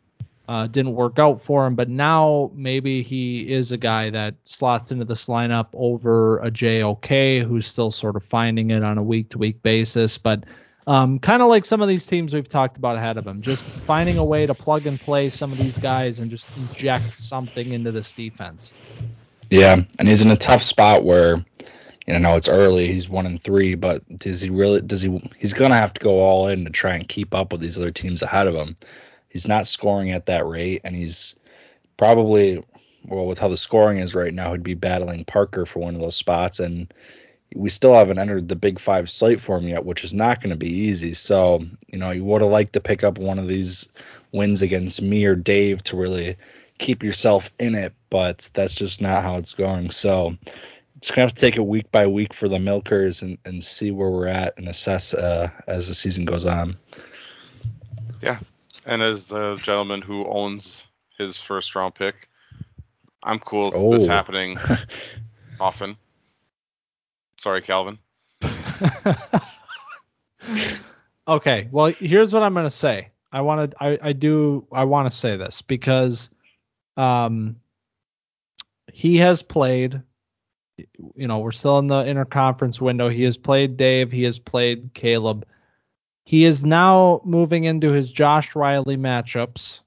uh, didn't work out for him, but now maybe he is a guy that slots into this lineup over a JOK, who's still sort of finding it on a week to week basis. But um, kind of like some of these teams we've talked about ahead of him, just finding a way to plug and play some of these guys and just inject something into this defense. Yeah, and he's in a tough spot where you know it's early. He's one and three, but does he really? Does he? He's gonna have to go all in to try and keep up with these other teams ahead of him. He's not scoring at that rate, and he's probably well with how the scoring is right now. He'd be battling Parker for one of those spots, and we still haven't entered the Big Five slate for him yet, which is not going to be easy. So you know you would have liked to pick up one of these wins against me or Dave to really keep yourself in it, but that's just not how it's going. So it's gonna have to take it week by week for the milkers and, and see where we're at and assess uh, as the season goes on. Yeah, and as the gentleman who owns his first round pick, I'm cool with Oh. this happening [laughs] often. Sorry, Calvin. [laughs] okay, well, here's what I'm going to say. I want to I, I do I want to say this because um he has played you know, we're still in the interconference window. He has played Dave, he has played Caleb. He is now moving into his Josh Riley matchups,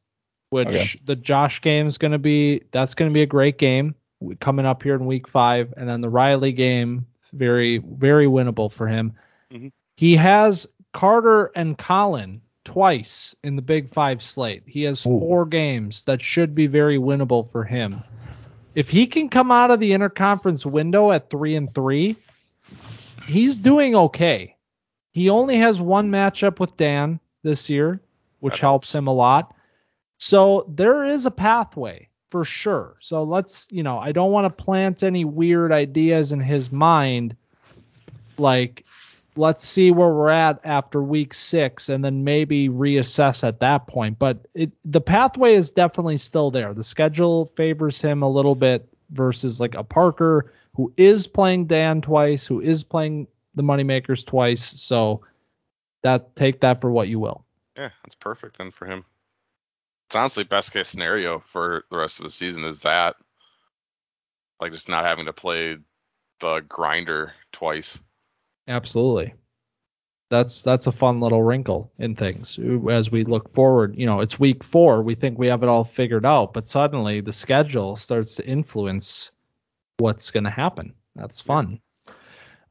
which Okay. the Josh game is going to be that's going to be a great game coming up here in week 5 and then the Riley game very very winnable for him. Mhm. He has Carter and Colin twice in the Big 5 slate. He has Ooh. four games that should be very winnable for him. If he can come out of the interconference window at 3 and 3, he's doing okay. He only has one matchup with Dan this year, which That helps. him a lot. So there is a pathway for sure. So let's, you know, I don't want to plant any weird ideas in his mind like let's see where we're at after week six and then maybe reassess at that point. But it, the pathway is definitely still there. The schedule favors him a little bit versus like a Parker who is playing Dan twice, who is playing the Moneymakers twice. So that take that for what you will. Yeah, that's perfect then for him. It's honestly best case scenario for the rest of the season is that. Like just not having to play the grinder twice. Absolutely. That's that's a fun little wrinkle in things as we look forward. You know, it's week four. We think we have it all figured out, but suddenly the schedule starts to influence what's going to happen. That's fun.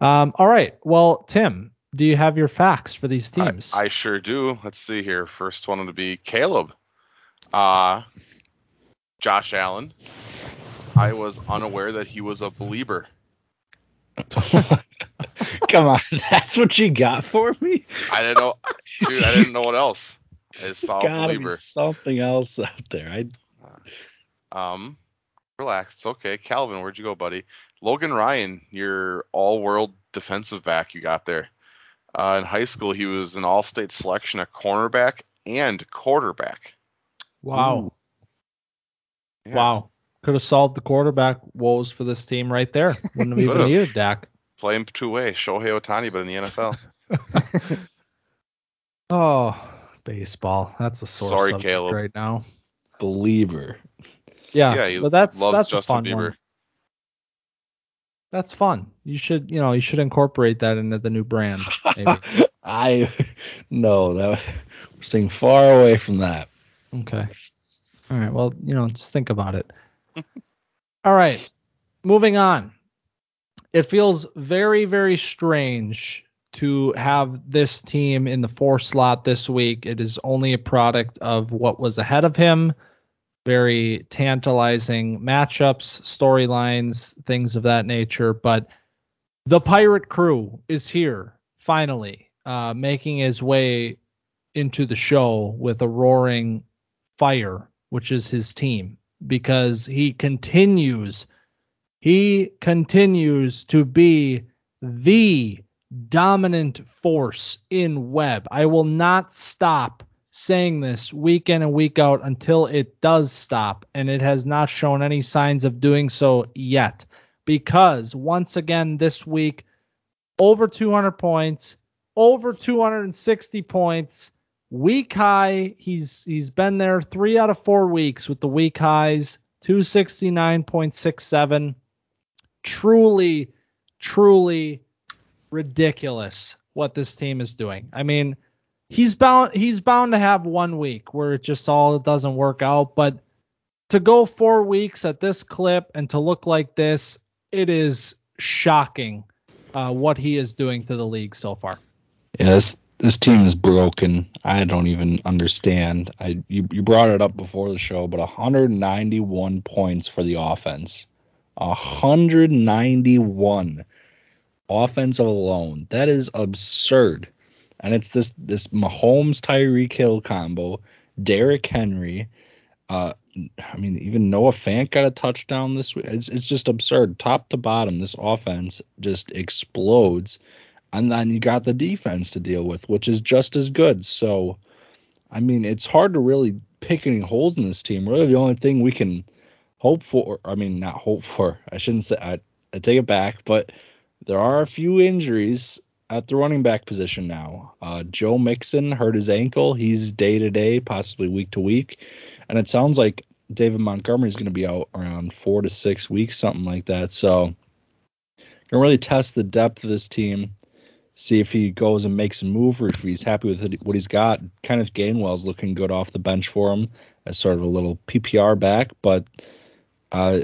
Um, all right. Well, Tim, do you have your facts for these teams? I, I sure do. Let's see here. First one to be Caleb. Uh, Josh Allen. I was unaware that he was a believer. [laughs] Come on, that's what you got for me. I didn't know, dude. I didn't know what else. I saw There's gotta believer. be something else out there. I Um, relax. It's okay. Calvin, where'd you go, buddy? Logan Ryan, your all-world defensive back you got there. Uh, in high school, he was an all-state selection at cornerback and quarterback. wow. Yeah, Wow. Could have solved the quarterback woes for this team right there. [laughs] Wouldn't have even needed Dak. Play him two way. Shohei Ohtani, but in the NFL. [laughs] Oh, baseball. That's a sore Sorry, subject Caleb. right now. believer. Yeah, yeah, but that's loves that's a fun Bieber. one. That's fun. You should, you know, you should incorporate that into the new brand. Maybe. [laughs] I no, that we're staying far away from that. Okay. All right. Well, you know, just think about it. All right. Moving on. It feels very, very strange to have this team in the four slot this week. It is only a product of what was ahead of him. Very tantalizing matchups, storylines, things of that nature. But the Pirate Crew is here finally, uh, making his way into the show with a roaring fire, which is his team, because he continues, he continues to be the dominant force in web. I will not stop saying this week in and week out until it does stop, and it has not shown any signs of doing so yet. Because once again this week, over 200 points, over 260 points, week high. He's he's been there three out of four weeks with the week highs, 269.67. Truly, truly ridiculous what this team is doing. I mean, he's bound he's bound to have one week where it just all doesn't work out, but to go four weeks at this clip and to look like this, it is shocking uh, what he is doing to the league so far. This this team is broken. I don't even understand. I you, you brought it up before the show, but 191 points for the offense. 191 offensive alone. That is absurd. And it's this this Mahomes Tyreek Hill combo, Derrick Henry, uh I mean even Noah Fant got a touchdown this week. It's it's just absurd. Top to bottom, this offense just explodes. And then you got the defense to deal with, which is just as good. So I mean, it's hard to really pick any holes in this team. Really the only thing we can hope for, I mean, not hope for. [laughs] I shouldn't say I, I take it back, but there are a few injuries at the running back position now. Uh, Joe Mixon hurt his ankle. He's day to day, possibly week to week. And it sounds like David Montgomery is going to be out around four to six weeks, something like that. So, to really test the depth of this team, see if he goes and makes a move or if he's happy with what he's got. Kenneth Gainwell's looking good off the bench for him as sort of a little PPR back, but uh,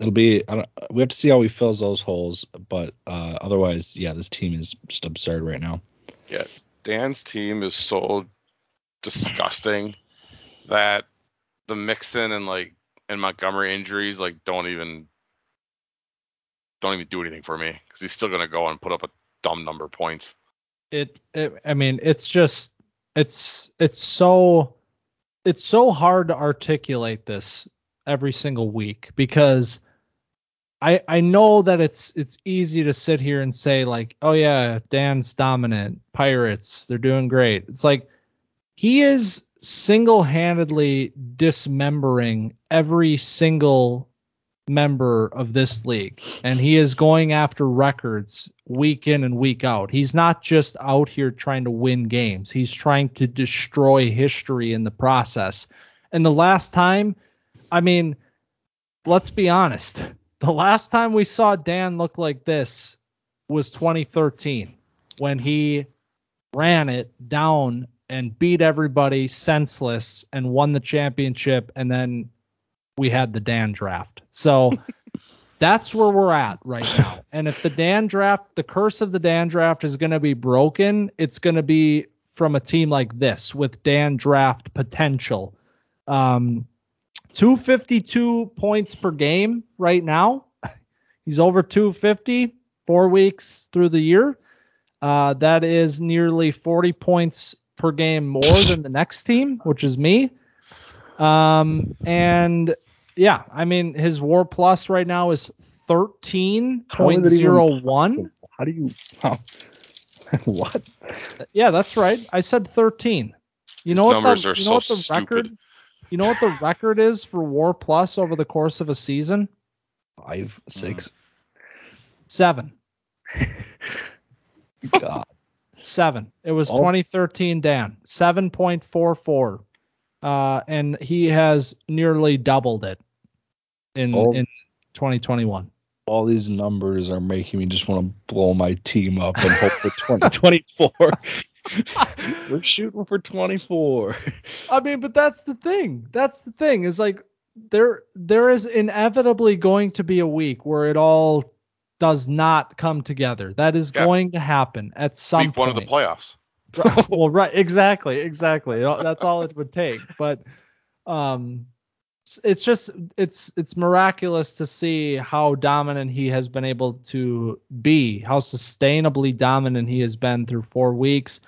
it'll be we have to see how he fills those holes. But uh, otherwise, yeah, this team is just absurd right now. Yeah, Dan's team is so disgusting that the Mixon and like and Montgomery injuries like don't even don't even do anything for me because he's still gonna go and put up a dumb number points. it, it i mean it's just it's it's so it's so hard to articulate this every single week because I I know that it's it's easy to sit here and say like, oh yeah, Dan's dominant. Pirates, they're doing great. It's like he is single-handedly dismembering every single member of this league and he is going after records week in and week out. He's not just out here trying to win games. He's trying to destroy history in the process. And the last time, I mean, let's be honest. The last time we saw Dan look like this was 2013 when he ran it down and beat everybody senseless and won the championship and then we had the Dan draft. So [laughs] that's where we're at right now. And if the Dan draft, the curse of the Dan draft is going to be broken, it's going to be from a team like this with Dan draft potential. Um, 252 points per game right now. [laughs] He's over 250 four weeks through the year. Uh, that is nearly 40 points per game more than the next team, which is me. Um, and yeah, I mean his WAR plus right now is 13.01. How do you how, [laughs] what? Yeah, that's right. I said 13. You know what numbers the, are you know so what the stupid. record you know what the record is for WAR plus over the course of a season? Five, six. 7. [laughs] God. 7. It was Oh. 2013 Dan. 7.44. Uh and he has nearly doubled it in Oh. in 2021. All these numbers are making me just want to blow my team up and hope for [laughs] 2024. [laughs] We're shooting for 24. I mean, but that's the thing. That's the thing is like there there is inevitably going to be a week where it all does not come together. That is Yeah. going to happen at some Week one of the playoffs. Well, right, exactly, exactly. That's all it would take. But um, it's- just it's it's miraculous to see how dominant he has been able to be, how sustainably dominant he has been through four weeks,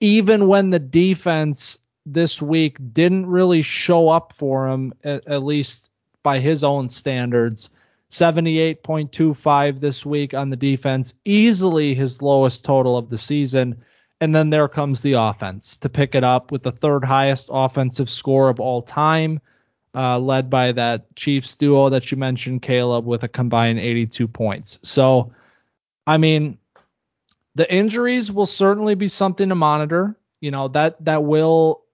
even when the defense this week didn't really show up for him, at, at least by his own standards. 78.25 this week on the defense, easily his lowest total of the season. And then there comes the offense to pick it up with the third highest offensive score of all time, uh, led by that Chiefs duo that you mentioned, Caleb, with a combined 82 points. So, I mean, the injuries will certainly be something to monitor. You know that that will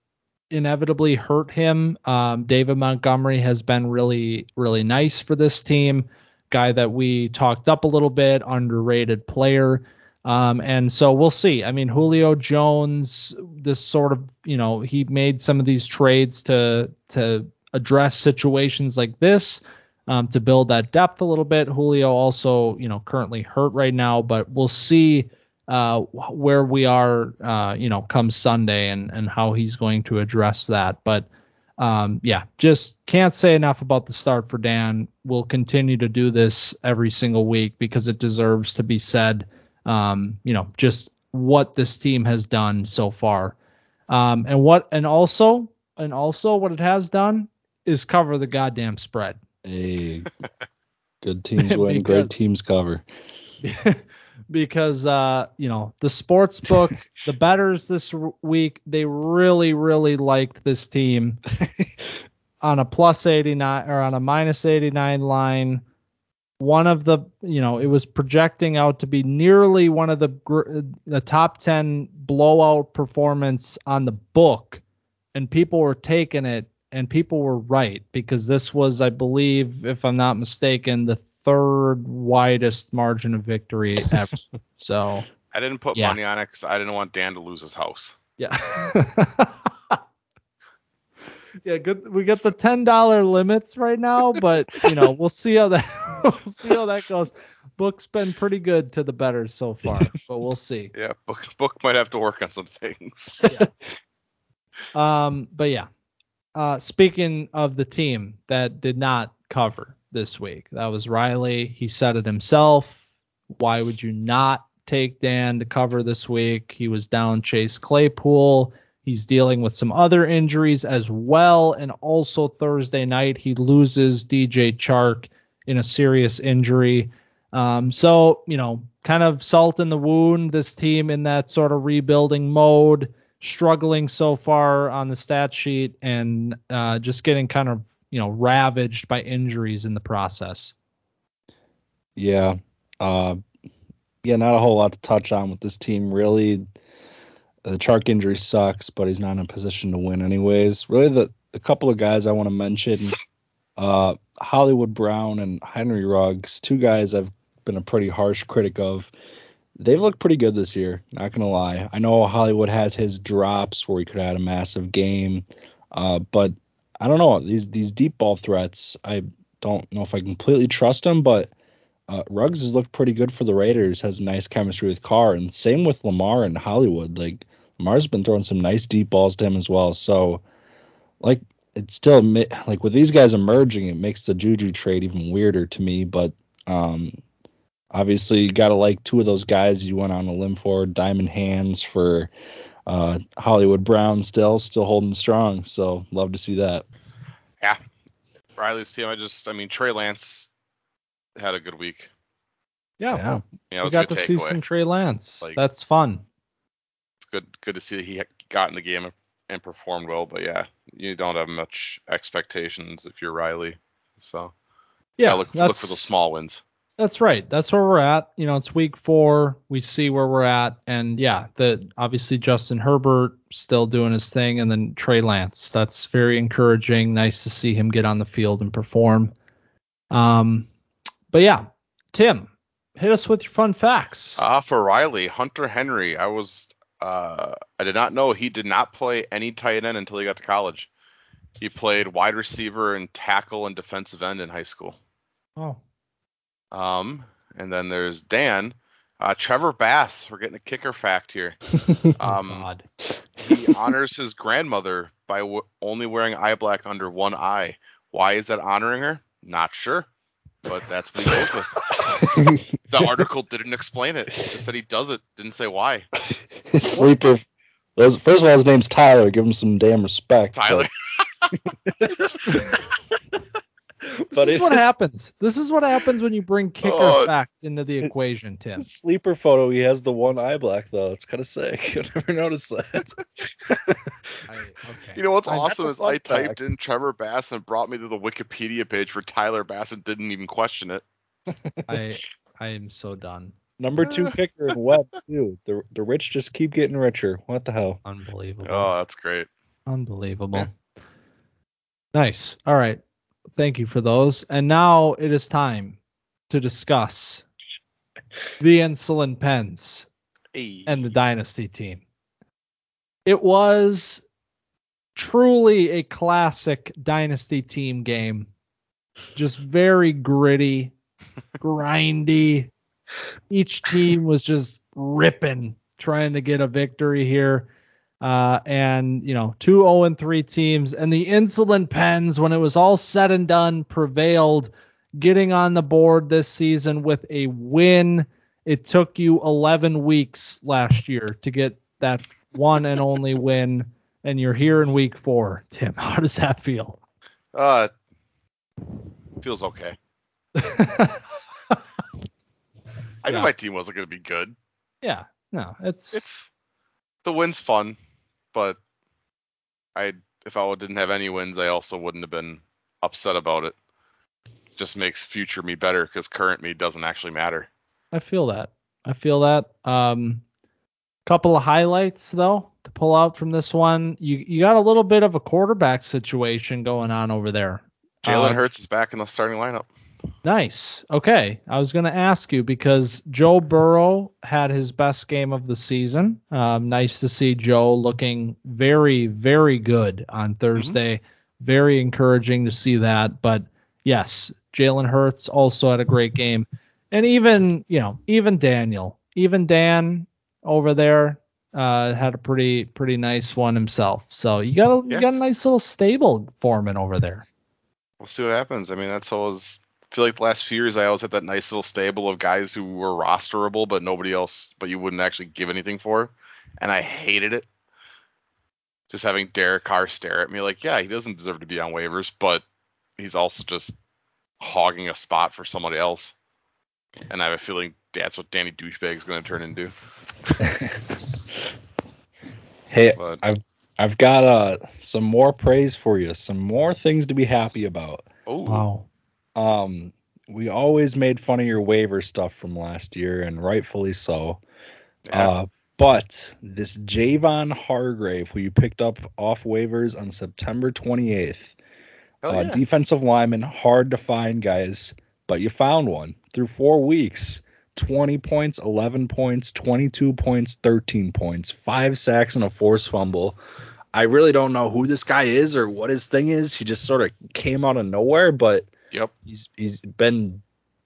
inevitably hurt him. Um, David Montgomery has been really, really nice for this team. Guy that we talked up a little bit, underrated player. Um, and so we'll see. I mean, Julio Jones, this sort of, you know, he made some of these trades to to address situations like this, um, to build that depth a little bit. Julio also, you know, currently hurt right now, but we'll see uh, where we are, uh, you know, come Sunday and and how he's going to address that. But um, yeah, just can't say enough about the start for Dan. We'll continue to do this every single week because it deserves to be said. Um, you know, just what this team has done so far, um, and what, and also, and also what it has done is cover the goddamn spread. Hey, [laughs] good teams win, Because- great teams cover. [laughs] because uh you know the sports book [laughs] the betters this week they really really liked this team on a plus 89 or on a minus 89 line one of the you know it was projecting out to be nearly one of the gr- the top 10 blowout performance on the book and people were taking it and people were right because this was i believe if i'm not mistaken the third widest margin of victory ever [laughs] so I didn't put Yeah. money on it because I didn't want Dan to lose his house. yeah [laughs] yeah good we got the ten dollar limits right now but you know we'll see how that [laughs] we'll see how that goes book's been pretty good to the betters so far but we'll see Yeah, book book might have to work on some things. Um, but yeah. Uh, speaking of the team that did not cover this week, that was Riley. He said it himself. Why would you not take Dan to cover this week? He was down Chase Claypool. He's dealing with some other injuries as well. And also Thursday night, he loses DJ Chark in a serious injury. Um, so, you know, kind of salt in the wound, this team in that sort of rebuilding mode, struggling so far on the stat sheet and uh, just getting kind of, you know, ravaged by injuries in the process. Yeah. Uh, yeah, not a whole lot to touch on with this team. Really, the Chark injury sucks, but he's not in a position to win anyways. Really, the, the couple of guys I want to mention uh, Hollywood Brown and Henry Ruggs, two guys I've been a pretty harsh critic of. They've looked pretty good this year, not gonna lie. I know Hollywood had his drops where he could have had a massive game, uh, but I don't know these these deep ball threats. I don't know if I completely trust him, but uh, Ruggs has looked pretty good for the Raiders. Has nice chemistry with Carr, and same with Lamar and Hollywood. Like Lamar's been throwing some nice deep balls to him as well. So, like it's still like with these guys emerging, it makes the Juju trade even weirder to me. But um, obviously, you got to like two of those guys you went on a limb for. Diamond hands for uh, Hollywood Brown, still still holding strong. So love to see that. Yeah, Riley's team. I just, I mean, Trey Lance had a good week. Yeah, yeah. yeah we got to see some Trey Lance. Like, That's fun. It's good, good to see that he got in the game and performed well. But yeah, you don't have much expectations if you're Riley. So yeah, look, look for the small wins. That's right. That's where we're at. You know, it's week four. We see where we're at, and yeah, the obviously Justin Herbert still doing his thing, and then Trey Lance. That's very encouraging. Nice to see him get on the field and perform. Um, but yeah, Tim, hit us with your fun facts. Ah, uh, for Riley, Hunter Henry. I was uh, I did not know he did not play any tight end until he got to college. He played wide receiver and tackle and defensive end in high school. Oh. Um, and then there's Dan. Uh, Trevor Bass. We're getting a kicker fact here. [laughs] Um, oh God. he honors his grandmother by w- only wearing eye black under one eye. Why is that honoring her? Not sure, but that's what he goes with. [laughs] the article didn't explain it. it. Just said he does it. Didn't say why. [laughs] Sleeper. First of all, his name's Tyler. Give him some damn respect. Tyler. This is what happens. This is what happens when you bring kicker oh, facts into the equation, Tim. Sleeper photo, he has the one eye black though. It's kind of sick. [laughs] I never noticed that. [laughs] I, okay. You know what's I awesome is I typed in Trevor Bass and brought me to the Wikipedia page for Tyler Bass and didn't even question it. I I am so done. Number two [laughs] kicker in web too. The the rich just keep getting richer. What the hell? Unbelievable. Oh, that's great. Unbelievable. Yeah. Nice. All right. Thank you for those. And now it is time to discuss the insulin pens hey. and the dynasty team. It was truly a classic dynasty team game. Just very gritty, [laughs] grindy, each team was just ripping, trying to get a victory here. Uh, and you know, two 0 and 3 teams, and the insulin pens, when it was all said and done, prevailed, getting on the board this season with a win. It took you 11 weeks last year to get that one and only win, and you're here in week four. Tim, how does that feel? Uh, feels okay. [laughs] I yeah. knew my team wasn't going to be good. Yeah, no, it's it's the win's fun, but I if I didn't have any wins, I also wouldn't have been upset about it. Just makes future me better because current me doesn't actually matter. I feel that. I feel that. Um, couple of highlights though to pull out from this one. You you got a little bit of a quarterback situation going on over there. Jalen uh, Hurts is back in the starting lineup. Nice. Okay. I was going to ask you because Joe Burrow had his best game of the season. Um, nice to see Joe looking very, very good on Thursday. Mm-hmm. Very encouraging to see that. But yes, Jalen Hurts also had a great game. And even, you know, even Daniel, even Dan over there uh, had a pretty, pretty nice one himself. So you got a, yeah. you got a nice little stable foreman over there. We'll see what happens. I mean, that's always feel like the last few years I always had that nice little stable of guys who were rosterable, but nobody else, but you wouldn't actually give anything for, and I hated it. Just having Derek Carr stare at me like, yeah, he doesn't deserve to be on waivers, but he's also just hogging a spot for somebody else. And I have a feeling that's what Danny Douchebag is going to turn into. [laughs] hey, But I've I've got uh some more praise for you, some more things to be happy about. oh, Wow. Um, we always made fun of your waiver stuff from last year, and rightfully so. yeah, Uh, but this Javon Hargrave, who you picked up off waivers on September 28th, hell uh, yeah. defensive lineman, hard to find, guys, but you found one through four weeks. 20 points, 11 points, 22 points, 13 points, five sacks, and a forced fumble. I really don't know who this guy is or what his thing is. He just sort of came out of nowhere, but Yep. he's he's been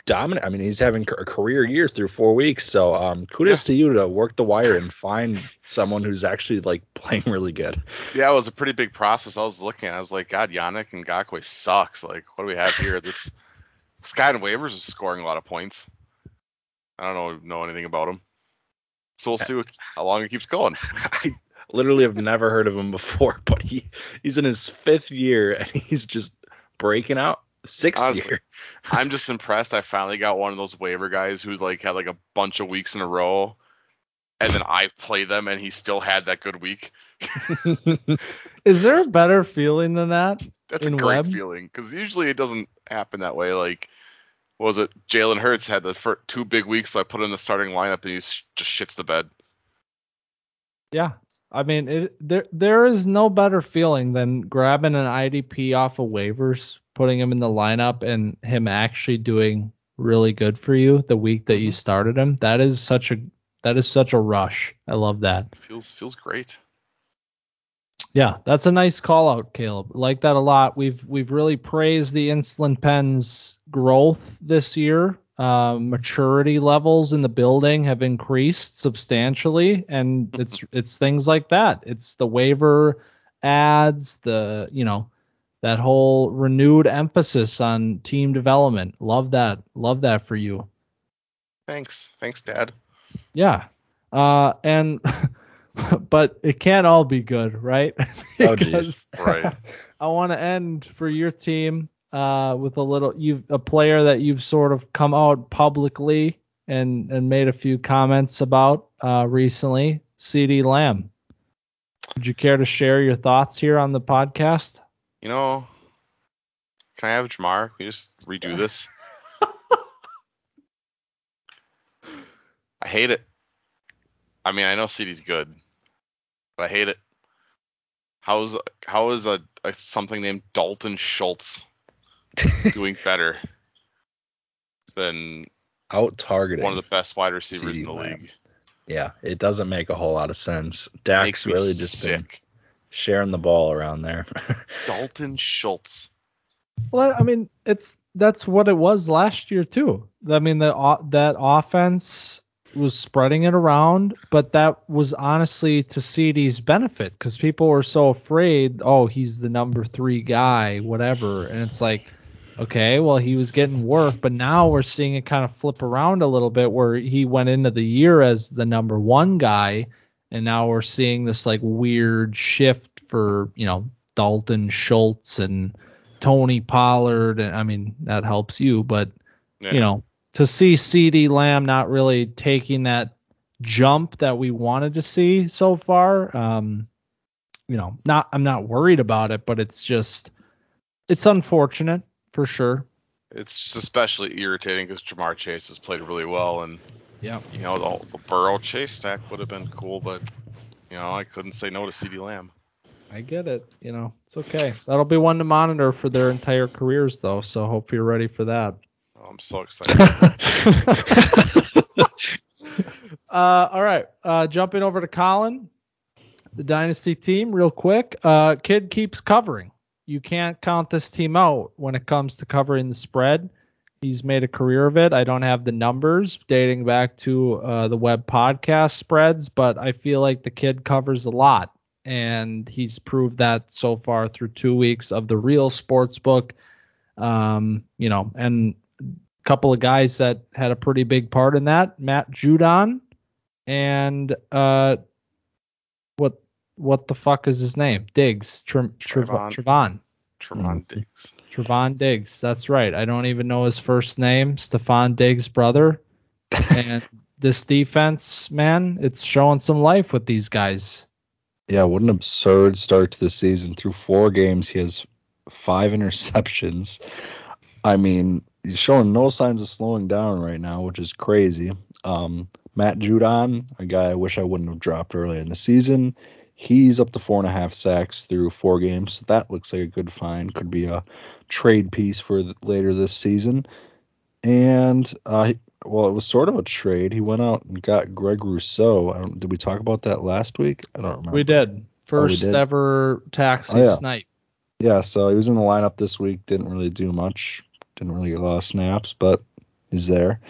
dominant. I mean, he's having a career year through four weeks. So um, kudos to you to work the wire and find someone who's actually like [laughs] playing really good. Yeah, it was a pretty big process. I was looking, I was like, God, Yannick Ngakoue sucks. Like, what do we have here? This [laughs] this guy in waivers is scoring a lot of points. I don't know know anything about him. So we'll see what, how long it keeps going. [laughs] I literally have never heard of him before, but he he's in his fifth year and he's just breaking out. Sixth Honestly. year. [laughs] I'm just impressed. I finally got one of those waiver guys who like had like a bunch of weeks in a row, and then I played them, and he still had that good week. [laughs] Is there a better feeling than that? That's a great web? feeling because usually it doesn't happen that way. Like, was it Jalen Hurts had the fir- two big weeks, so I put him in the starting lineup, and he just shits the bed. Yeah. I mean, it, there there is no better feeling than grabbing an IDP off of waivers, putting him in the lineup, and him actually doing really good for you the week that you Mhm. started him. That is such a that is such a rush. I love that. Feels feels great. Yeah, that's a nice call out, Caleb. Like that a lot. We've we've really praised the Insulin Pen's growth this year. Um, maturity levels in the building have increased substantially, and [laughs] it's it's things like that. It's the waiver ads, the you know that whole renewed emphasis on team development. Love that. Love that for you. Thanks, thanks, Dad. Yeah. Uh, and [laughs] but it can't all be good, right? [laughs] Oh, geez. Right. [laughs] I want to end for your team uh, with a little you a player that you've sort of come out publicly and and made a few comments about uh, recently, CeeDee Lamb. Would you care to share your thoughts here on the podcast? You know, can I have Ja'Marr? Can we just redo this? [laughs] I hate it. I mean, I know CeeDee's good, but I hate it. How is how is a, a something named Dalton Schultz doing [laughs] better than Out targeting. one of the best wide receivers in the Lamb. league? yeah, it doesn't make a whole lot of sense. Dak's really just sick. Sharing the ball around there. [laughs] Dalton Schultz. Well, I mean, it's that's what it was last year too. I mean, the o- that offense was spreading it around, but that was honestly to CeeDee's benefit because people were so afraid. Oh, he's the number three guy, whatever, and it's like, okay, well, he was getting work, but now we're seeing it kind of flip around a little bit where he went into the year as the number one guy, and now we're seeing this like weird shift for you know Dalton Schultz and Tony Pollard. And I mean, that helps you, but Yeah. you know, to see CeeDee Lamb not really taking that jump that we wanted to see so far, um, you know, not I'm not worried about it, but it's just it's unfortunate for sure. It's just especially irritating because Ja'Marr Chase has played really well, and Yeah. you know the, the Burrow Chase stack would have been cool, but you know I couldn't say no to CeeDee Lamb. I get it. You know, it's okay. That'll be one to monitor for their entire careers though, so hope you're ready for that. Oh, I'm so excited. [laughs] Uh, all right. Uh, jumping over to Colin, the dynasty team, real quick. Uh, kid keeps covering. You can't count this team out when it comes to covering the spread. He's made a career of it. I don't have the numbers dating back to uh, the web podcast spreads, but I feel like the kid covers a lot, and he's proved that so far through two weeks of the real sports book. Um, you know, and a couple of guys that had a pretty big part in that. Matt Judon and uh, what what the fuck is his name? Diggs, Tre- Tre- Trevon. Trevon, Trevon Diggs. Trevon Diggs. That's right. I don't even know his first name. Stefon Diggs' brother. and [laughs] this defense, man, it's showing some life with these guys. Yeah, what an absurd start to the season. Through four games, he has five interceptions. I mean, he's showing no signs of slowing down right now, which is crazy. Um, Matt Judon, a guy I wish I wouldn't have dropped earlier in the season, he's up to four and a half sacks through four games. So that looks like a good find. Could be a trade piece for later this season. And uh, well, it was sort of a trade. He went out and got Greg Rousseau. I don't, did we talk about that last week? I don't remember. We did. First did? ever taxi Oh, yeah. snipe. Yeah, so he was in the lineup this week. Didn't really do much. Didn't really get a lot of snaps, but he's there.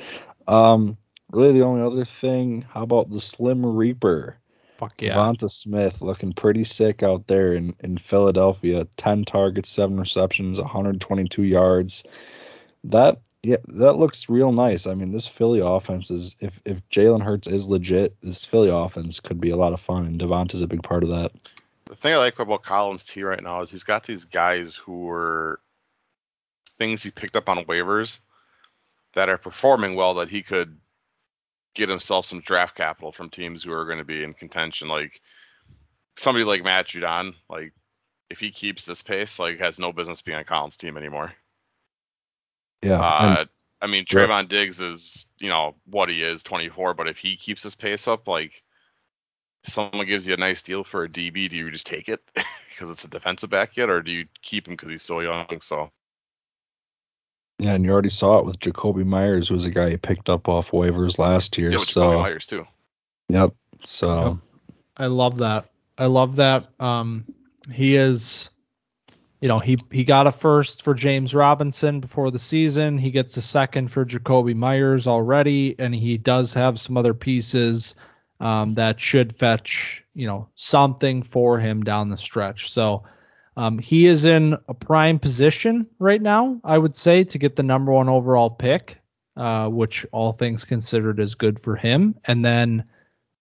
Um, really, the only other thing. How about the Slim Reaper? Fuck yeah. Devonta Smith looking pretty sick out there in, in Philadelphia. 10 targets, 7 receptions, 122 yards. That yeah, that looks real nice. I mean, this Philly offense is if if Jalen Hurts is legit, this Philly offense could be a lot of fun, and Devonta's a big part of that. The thing I like about Collins T right now is he's got these guys who were things he picked up on waivers that are performing well that he could get himself some draft capital from teams who are going to be in contention. Like somebody like Matt Judon, like if he keeps this pace, like has no business being on Colin's team anymore. Yeah, Uh, I mean, Yeah. Trevon Diggs is, you know, what he is, 24. But if he keeps his pace up, like, if someone gives you a nice deal for a DB, do you just take it [laughs] because it's a defensive back yet, or do you keep him because he's so young? So, Yeah, and you already saw it with Jakobi Meyers, who was a guy he picked up off waivers last year. yeah, with so, Jakobi Meyers too. yep. So, Yep. I love that. I love that. Um, he is, you know, he he got a first for James Robinson before the season. He gets a second for Jakobi Meyers already, and he does have some other pieces um, that should fetch, you know, something for him down the stretch. So. Um, he is in a prime position right now, I would say, to get the number one overall pick, uh, which all things considered is good for him. And then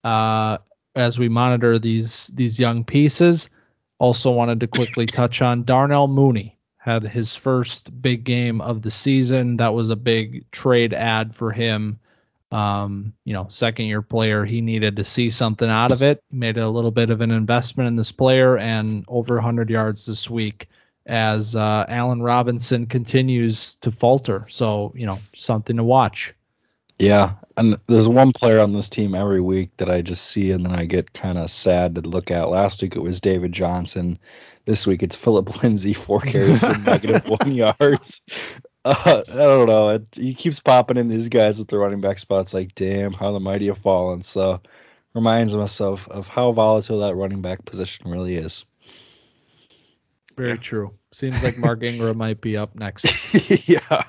uh, as we monitor these these young pieces. Also wanted to quickly touch on Darnell Mooney had his first big game of the season. That was a big trade ad for him. Um, you know, second year player, he needed to see something out of it. Made a little bit of an investment in this player and over 100 yards this week as uh, Allen Robinson continues to falter. So, you know, something to watch. yeah. And there's one player on this team every week that I just see and then I get kind of sad to look at. Last week it was David Johnson. This week it's Phillip [laughs] Lindsay, four carries for [laughs] negative one yards. Uh, [laughs] I don't know. It, he keeps popping in these guys at the running back spots. Like, damn, how the mighty have fallen. So, reminds myself of how volatile that running back position really is. Very Yeah. true. Seems like Mark [laughs] Ingram might be up next. [laughs] yeah.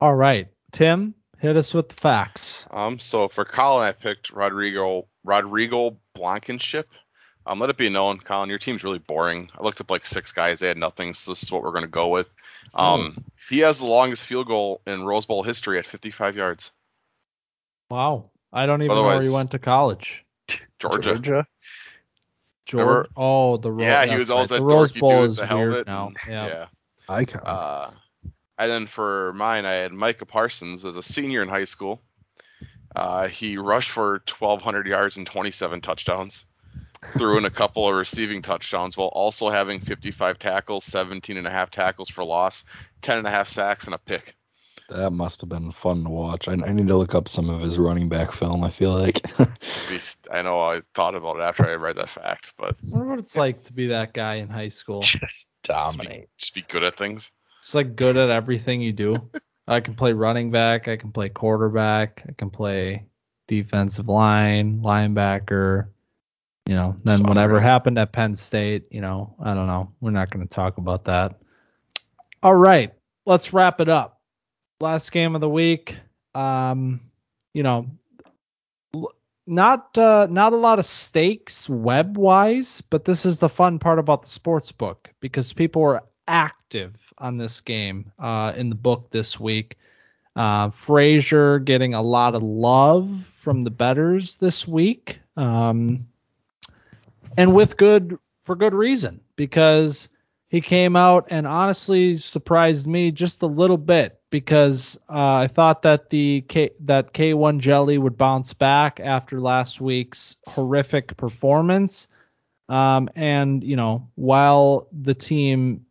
All right, Tim, hit us with the facts. Um, so for Colin, I picked Rodrigo Rodrigo Blankenship. Um, let it be known, Colin, your team's really boring. I looked up like six guys, they had nothing, so this is what we're going to go with. Um, he has the longest field goal in Rose Bowl history at 55 yards. Wow, I don't even know where he went to college. Georgia. George. Remember- Oh, the Ro- yeah, he was always right. that the Rose dorky Bowl dude with is the weird helmet. now. and- Yeah. yeah. Icon. Uh, and then for mine, I had Micah Parsons as a senior in high school. Uh, he rushed for 1,200 yards and 27 touchdowns, threw in a couple of receiving touchdowns while also having 55 tackles, 17 and a half tackles for loss, 10 and a half sacks, and a pick. that must have been fun to watch. I, I need to look up some of his running back film, I feel like. [laughs] I know I thought about it after I read that fact, but I wonder what it's like to be that guy in high school. Just just dominate. be, just be good at things. It's like good at everything you do. [laughs] I can play running back. I can play quarterback. I can play defensive line, linebacker. You know, then Sorry. whatever happened at Penn State, you know, I don't know. We're not going to talk about that. All right, let's wrap it up. Last game of the week. Um, you know, not uh, not a lot of stakes web wise, but this is the fun part about the sports book because people were active on this game uh, in the book this week. Uh, Frazier getting a lot of love from the betters this week, um, and with good for good reason because he came out and honestly surprised me just a little bit because uh, I thought that the K that K1 jelly would bounce back after last week's horrific performance. Um, and you know, while the team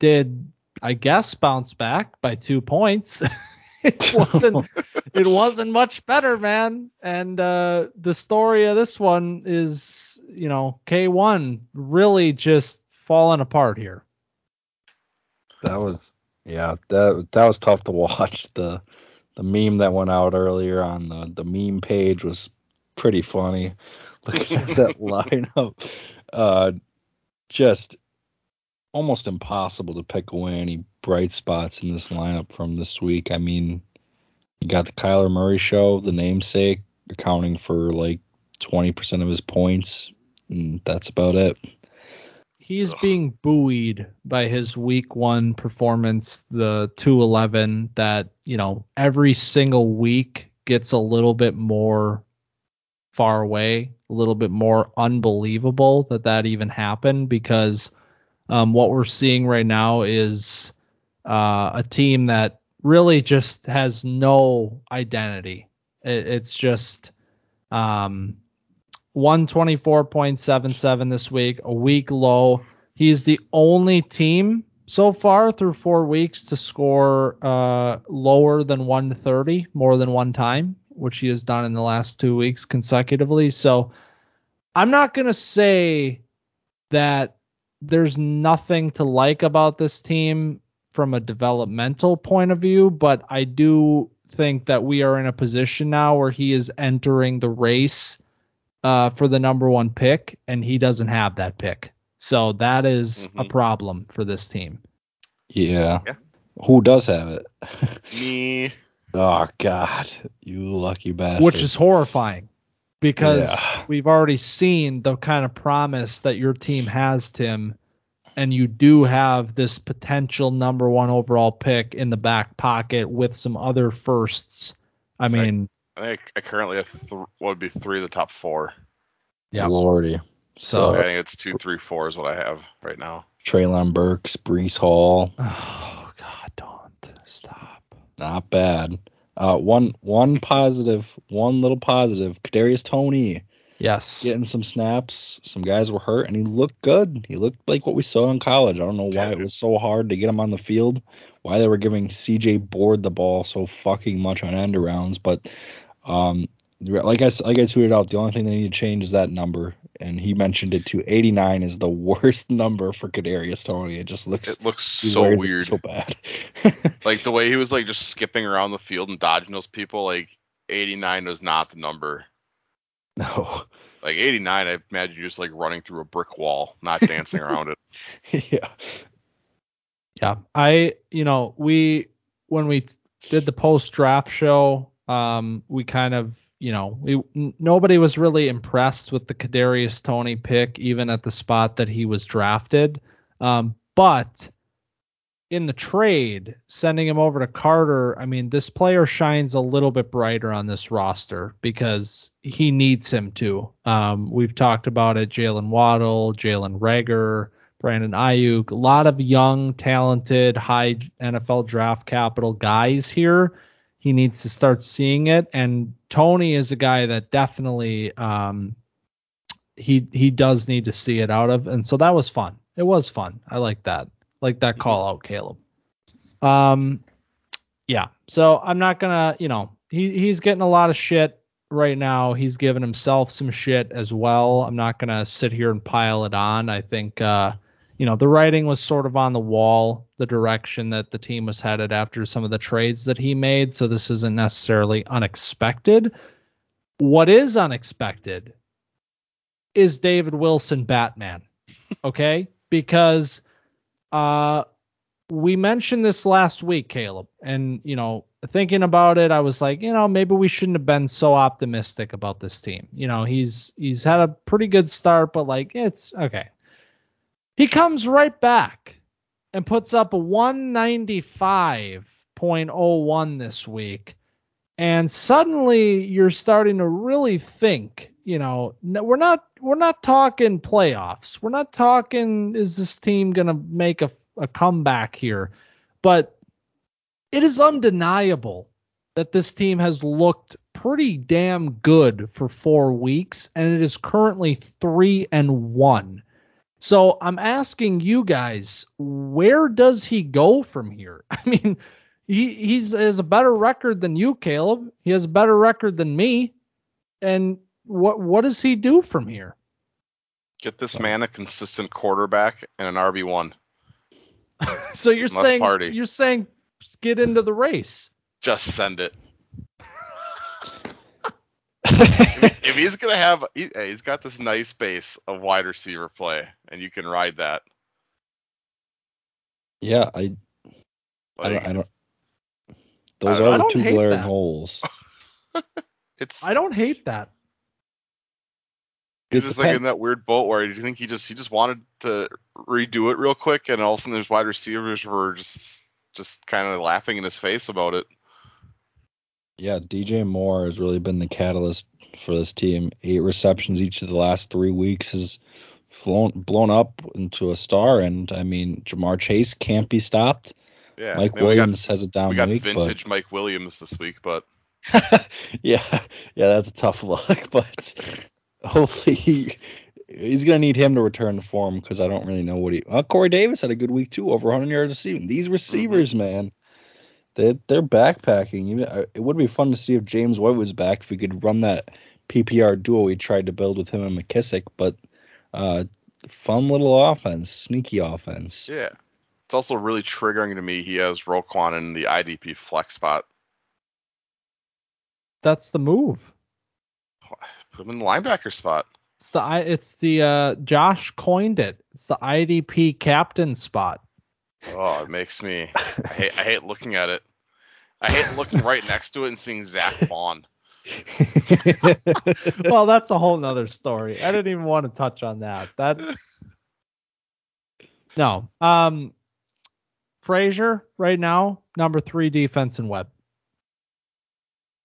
did, I guess, bounce back by two points, [laughs] [laughs] it wasn't [laughs] it wasn't much better, man. And uh, the story of this one is, you know, K1 really just falling apart here. That was yeah, that that was tough to [laughs] watch. The the meme that went out earlier on the the meme page was pretty funny. Looking at that lineup, uh, just almost impossible to pick away any bright spots in this lineup from this week. I mean, you got the Kyler Murray show, the namesake, accounting for like twenty percent of his points, and that's about it he's Ugh. being buoyed by his week one performance, the 211, that, you know, every single week gets a little bit more far away, a little bit more unbelievable that that even happened because um, what we're seeing right now is uh, a team that really just has no identity. It, it's just um, 124.77 this week, a week low. He's the only team so far through four weeks to score uh, lower than 130 more than one time, which he has done in the last two weeks consecutively. So I'm not going to say that there's nothing to like about this team from a developmental point of view, but I do think that we are in a position now where he is entering the race uh, for the number one pick, and he doesn't have that pick. So that is mm-hmm. a problem for this team. Yeah. yeah. Who does have it? Me. [laughs] oh God, you lucky bastard. Which is horrifying because yeah. we've already seen the kind of promise that your team has, Tim, and you do have this potential number one overall pick in the back pocket with some other firsts. I it's mean, I think I currently have th- what would be three of the top four. Yeah, Lordy. So I think it's two, three, four is what I have right now. Treylon Burks, Breece Hall. [sighs] Oh God, don't stop. Not bad. Uh, one one positive, one little positive. Kadarius Toney. Yes. Getting some snaps. Some guys were hurt, and he looked good. He looked like what we saw in college. I don't know why it was so hard to get him on the field. Why they were giving CJ Board the ball so fucking much on end arounds, but um, like I like I tweeted out, the only thing they need to change is that number, and he mentioned it too. Eighty nine is the [laughs] worst number for Kadarius Toney. It just looks it looks so weird, so bad. [laughs] like the way he was like just skipping around the field and dodging those people. Like eighty nine was not the number. [laughs] No. Like eighty nine, I imagine you're just like running through a brick wall, not dancing around it. [laughs] Yeah. Yeah, I you know we when we did the post draft show um, we kind of, you know, we, n- nobody was really impressed with the Kadarius Toney pick, even at the spot that he was drafted. Um, but in the trade, sending him over to Carter, I mean, this player shines a little bit brighter on this roster because he needs him to. Um, we've talked about it Jaylen Waddle, Jalen Reagor, Brandon Aiyuk, a lot of young, talented, high NFL draft capital guys here he needs to start seeing it. And Toney is a guy that definitely um, he he does need to see it out of. And so that was fun. It was fun. I like that. Like that call out, Caleb. Um, yeah. So I'm not gonna, you know, he he's getting a lot of shit right now. He's giving himself some shit as well. I'm not gonna sit here and pile it on. I think uh you know, the writing was sort of on the wall, the direction that the team was headed after some of the trades that he made. So this isn't necessarily unexpected. What is unexpected is David Wilson Batman. Okay? because uh we mentioned this last week, Caleb, and you know, thinking about it, I was like, you know, maybe we shouldn't have been so optimistic about this team. You know, he's he's had a pretty good start, but like it's okay. He comes right back and puts up a 195.01 this week. And suddenly you're starting to really think, you know, we're not we're not talking playoffs. We're not talking is this team going to make a, a comeback here. But it is undeniable that this team has looked pretty damn good for 4 weeks and it is currently 3 and 1. So I'm asking you guys, where does he go from here? [laughs] I mean, he he's has a better record than you, Caleb. He has a better record than me. And what what does he do from here? Get this man a consistent quarterback and an RB one. [laughs] so you're Must saying party. you're saying get into the race. Just send it. [laughs] if, if he's gonna have, he, he's got this nice base of wide receiver play, and you can ride that. Yeah, I I don't, I don't those I- are I the don't two glaring that. holes. [laughs] It's I don't hate that. He's It just like in that weird boat where do you think he just he just wanted to redo it real quick, and all of a sudden his wide receivers were just just kind of laughing in his face about it. Yeah, DJ Moore has really been the catalyst for this team. Eight receptions each of the last three weeks has flown blown up into a star, and I mean Ja'Marr Chase can't be stopped. Yeah, Mike then we got- Williams has a down We got week, vintage Mike Williams this week, but but [laughs] yeah, yeah, that's a tough [laughs] look. But hopefully he, he's gonna need him to return to form because I don't really know what he. Uh, Corey Davis had a good week too, over 100 yards receiving. These receivers, man, they they're backpacking. Even it would be fun to see if James White was back if we could run that PPR duo we tried to build with him and McKissic. But uh, fun little offense, sneaky offense. yeah, it's also really triggering to me. He has Roquan in the IDP flex spot. That's the move. Put him in the linebacker spot. It's the I it's the uh Josh coined it. It's the IDP captain spot. Oh, it makes me. I hate. I hate looking at it. I hate looking right next to it and seeing Zach Vaughn. [laughs] well, that's a whole nother story. I didn't even want to touch on that. That no. Um Frazier right now, number three defense in web.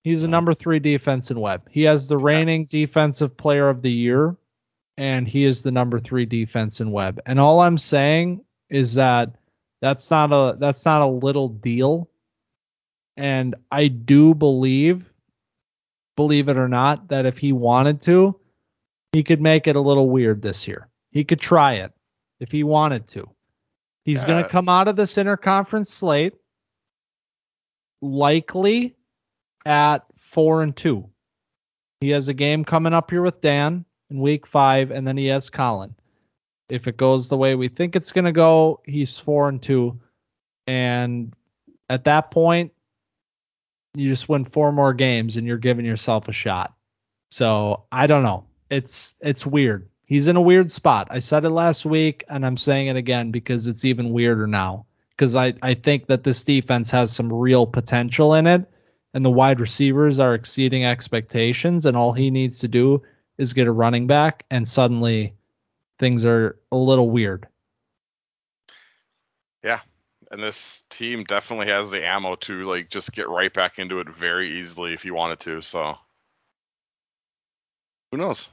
He's a oh. number three defense in web. He has the reigning defensive player of the year, and he is the number three defense in web. And all I'm saying is that that's not a that's not a little deal. And I do believe believe it or not, that if he wanted to, he could make it a little weird this year. He could try it if he wanted to. He's going to come out of this interconference slate likely at four and two. He has a game coming up here with Dan in week five, and then he has Colin. If it goes the way we think it's going to go, he's four and two. And at that point, you just win four more games and you're giving yourself a shot. So I don't know. It's it's weird. He's in a weird spot. I said it last week and I'm saying it again because it's even weirder now. Because I, I think that this defense has some real potential in it and the wide receivers are exceeding expectations and all he needs to do is get a running back and suddenly things are a little weird. Yeah. And this team definitely has the ammo to like just get right back into it very easily if you wanted to. So who knows?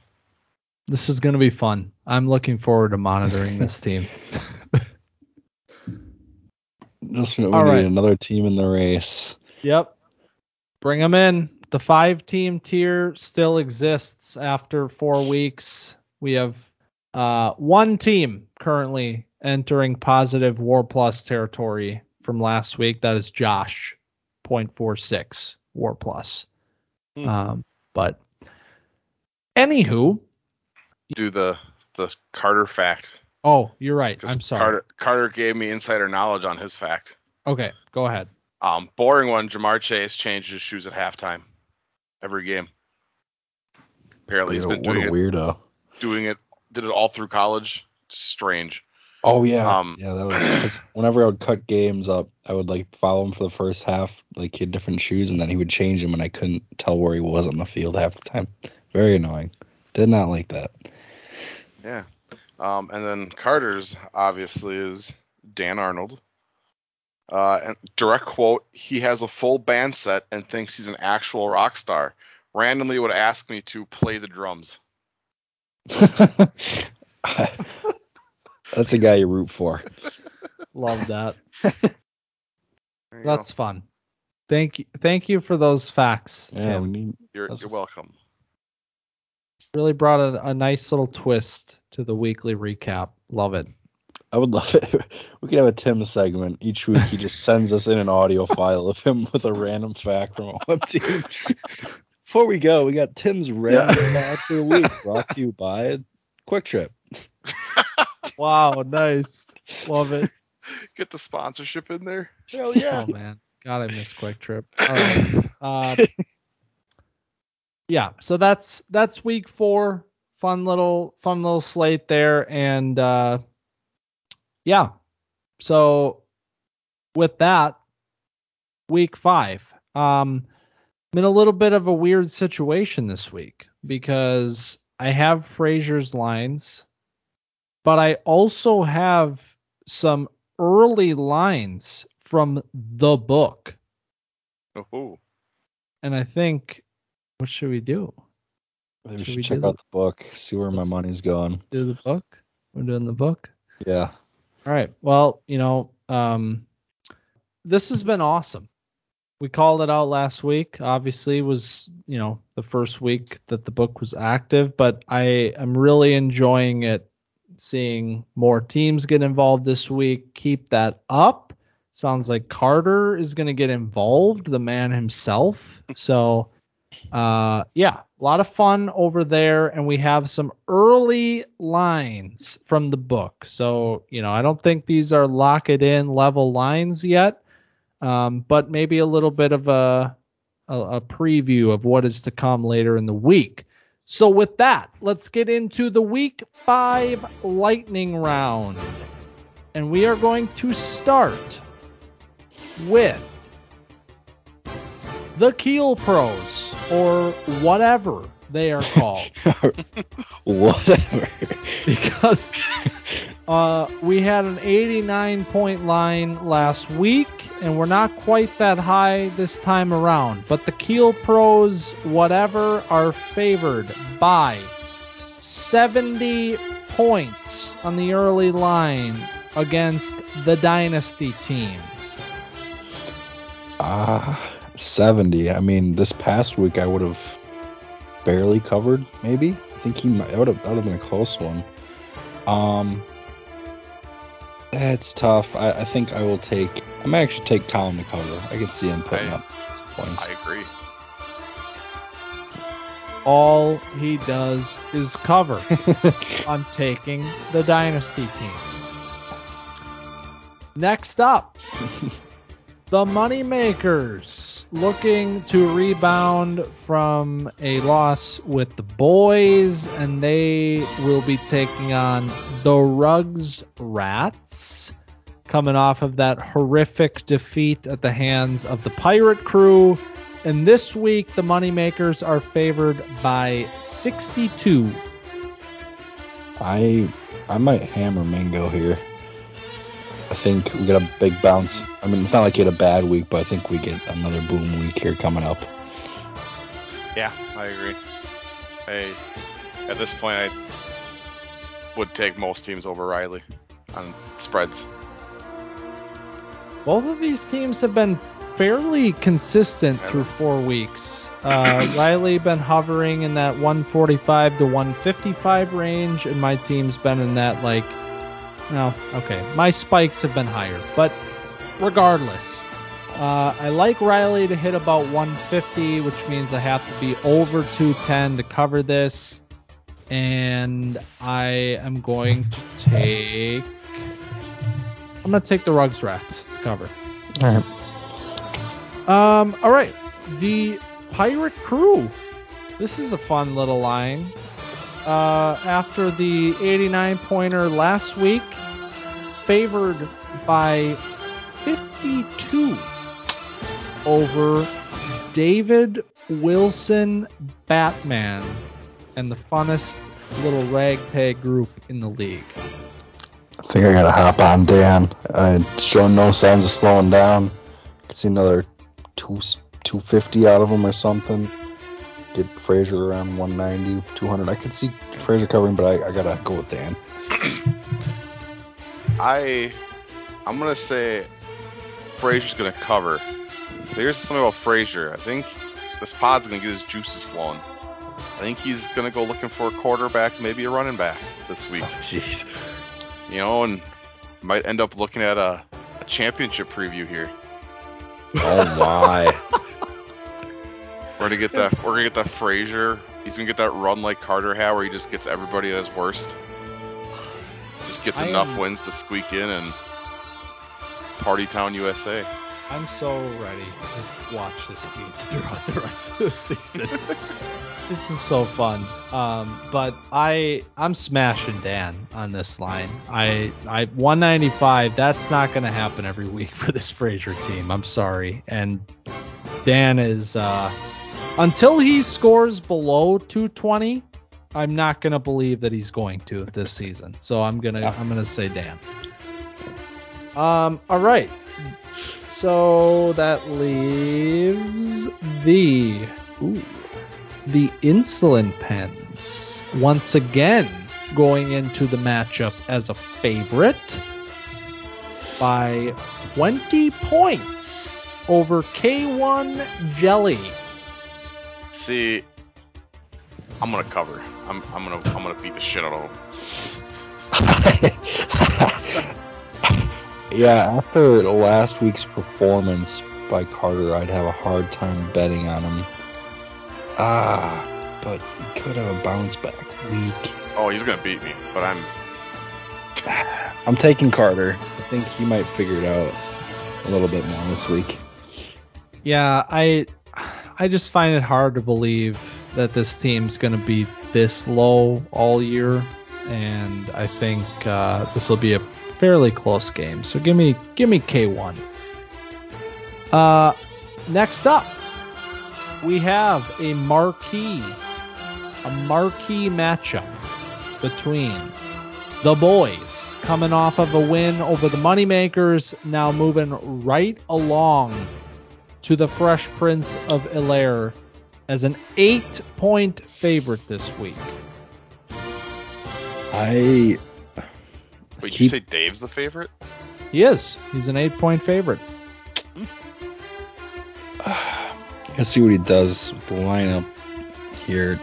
This is going to be fun. I'm looking forward to monitoring this [laughs] team. Just we All need right. another team in the race. Yep. Bring them in. The five team tier still exists after four weeks. We have uh, one team currently entering positive War Plus territory from last week. That is Josh, 0.46 War Plus. Hmm. Um, but anywho, Do the the Carter fact. oh, you're right. I'm sorry. Carter Carter gave me insider knowledge on his fact. Okay, go ahead. Um, boring one. Ja'Marr Chase changed his shoes at halftime every game. Apparently, he's been what doing a it, weirdo. doing it, did it all through college. Strange. Oh yeah, Um, yeah. That was [clears throat] whenever I would cut games up, I would like follow him for the first half, like he had different shoes, and then he would change them, and I couldn't tell where he was on the field half the time. Very annoying. Did not like that. Yeah. Um, and then Carter's obviously is Dan Arnold. Uh, and direct quote: He has a full band set and thinks he's an actual rock star. Randomly would ask me to play the drums. [laughs] That's a guy you root for. Love that. [laughs] There you go. That's fun. Thank you. Thank you for those facts, Yeah, Tim. need. you're you're welcome. Really brought a, a nice little twist to the weekly recap. Love it. I would love it. [laughs] We could have a Tim segment each week. He just sends us in an audio [laughs] file of him with a random fact from a web team. Before we go, we got Tim's random fact for the week, brought to you by QuikTrip. [laughs] Wow, nice. Love it. Get the sponsorship in there. Hell yeah, Oh man, God, I miss QuikTrip. All right. Uh, yeah, so that's that's week four. Fun little fun little slate there, and uh, yeah. So with that, week five. Um, I'm in a little bit of a weird situation this week because I have Frazier's lines, but I also have some early lines from the book. Oh, And I think, what should we do? Maybe we Should should check do out the book, see where my Let's- money's going. Do the book? We're doing the book. Yeah. All right. Well, you know, um, this has been awesome. We called it out last week. Obviously, was you know the first week that the book was active, but I am really enjoying it. Seeing more teams get involved this week. Keep that up. Sounds like Carter is going to get involved, the man himself. So, uh, yeah, a lot of fun over there, and we have some early lines from the book. So, you know, I don't think these are lock it in level lines yet, um, but maybe a little bit of a, a a preview of what is to come later in the week. So, with that, let's get into the week five lightning round, and we are going to start with the Kiel Pros, or whatever they are [laughs] called, [laughs] Whatever. [laughs] because uh, we had an 89 point line last week, and we're not quite that high this time around. But the Kiel Pros, whatever, are favored by 70 points on the early line against the Dynasty team. Ah, 70. I mean, this past week I would have barely covered, maybe. I think he might, that would have, that would have been a close one. Um, it's tough. I, I think I will take, I might actually take Colin to cover. I can see him putting I- up some points. I agree. All he does is cover. [laughs] I'm taking the Dynasty team. Next up, [laughs] the Moneymakers looking to rebound from a loss with the Boyz, and they will be taking on the Rugs Rats, coming off of that horrific defeat at the hands of the Pirate Crew. And this week, the Moneymakers are favored by 62. I I might hammer Mingo here. I think we got a big bounce. I mean, it's not like he had a bad week, but I think we get another boom week here coming up. Yeah, I agree. I at this point I would take most teams over Riley on spreads. Both of these teams have been fairly consistent through four weeks. Uh, [clears throat] Riley been hovering in that 145 to 155 range, and my team's been in that like, no, okay, my spikes have been higher, but regardless, uh, I like Riley to hit about 150, which means I have to be over 210 to cover this, and I am going to take. I'm gonna take the Rugs Rats to cover. All right. Um, all right. The Pirate Crew. This is a fun little line. Uh, after the 89 pointer last week, favored by 52 over David Wilson Batman and the funnest little ragtag group in the league. I think I gotta hop on Dan. Uh, showing no signs of slowing down. Could see another two two fifty out of him or something. Get Frazier around 190, 200. I could see Frazier covering, but I, I gotta go with Dan. I I'm gonna say Frazier's gonna cover. But here's something about Frazier. I think this pod's gonna get his juices flowing. I think he's gonna go looking for a quarterback, maybe a running back this week. Oh, jeez. You know, and might end up looking at a, a championship preview here. Oh my. [laughs] We're gonna get that. We're gonna get that Frazier. He's gonna get that run like Carter had, where he just gets everybody at his worst. Just gets I enough am- wins to squeak in and Party Town USA. I'm so ready to watch this team [laughs] throughout the rest of the season. [laughs] this is so fun. Um, but I I'm smashing Dan on this line. I I 195. That's not going to happen every week [laughs] for this Frazier team. I'm sorry. And Dan is uh, until he scores below 220. I'm not going to believe that he's going to this season. So I'm gonna Yeah. I'm gonna say Dan. Um. All right. So that leaves the ooh, the insulin pens once again going into the matchup as a favorite by 20 points over K1 Jelly. See, I'm gonna cover. I'm I'm gonna I'm gonna beat the shit out of him. [laughs] yeah, after last week's performance by Carter, I'd have a hard time betting on him. Ah, but he could have a bounce back week. Oh, he's gonna beat me, but I'm [sighs] I'm taking Carter. I think he might figure it out a little bit more this week. Yeah, I I just find it hard to believe that this team's going to be this low all year, and I think uh, this will be a fairly close game. So give me give me K1. Uh, next up, we have a marquee, a marquee matchup between the Boyz coming off of a win over the Moneymakers, now moving right along to the Fresh Prince of Helaire as an eight point favorite this week. I Wait, did you say Dave's the favorite? He is. He's an eight point favorite. [sighs] Let's see what he does with the lineup here.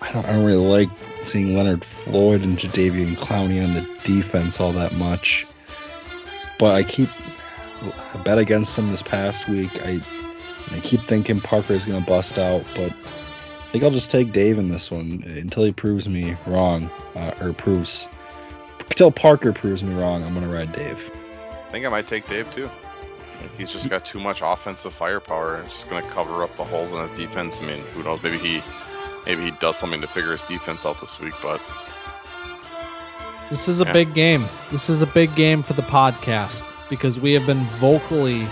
I don't, I don't really like seeing Leonard Floyd and Jadeveon Clowney on the defense all that much. But I keep I bet against him this past week. I I keep thinking Parker is going to bust out, but I think I'll just take Dave in this one until he proves me wrong, uh, or proves until Parker proves me wrong. I'm going to ride Dave. I think I might take Dave too. Like he's just got too much offensive firepower. It's just gonna cover up the holes in his defense. I mean, who knows? Maybe he, maybe he does something to figure his defense out this week. But This is a Yeah. big game. This is a big game for the podcast because we have been vocally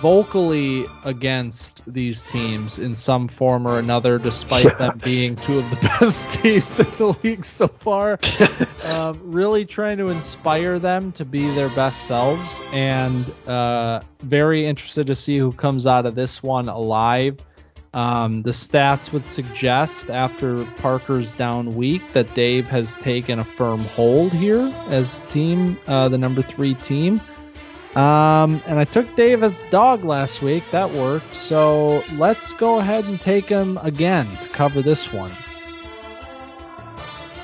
vocally against these teams in some form or another despite them [laughs] being two of the best [laughs] teams in the league so far. [laughs] Um, really trying to inspire them to be their best selves and uh, very interested to see who comes out of this one alive um, the stats would suggest after Parker's down week that Dave has taken a firm hold here as the team, uh, the number three team. Um, and I took Dave as dog last week. That worked. So let's go ahead and take him again to cover this one.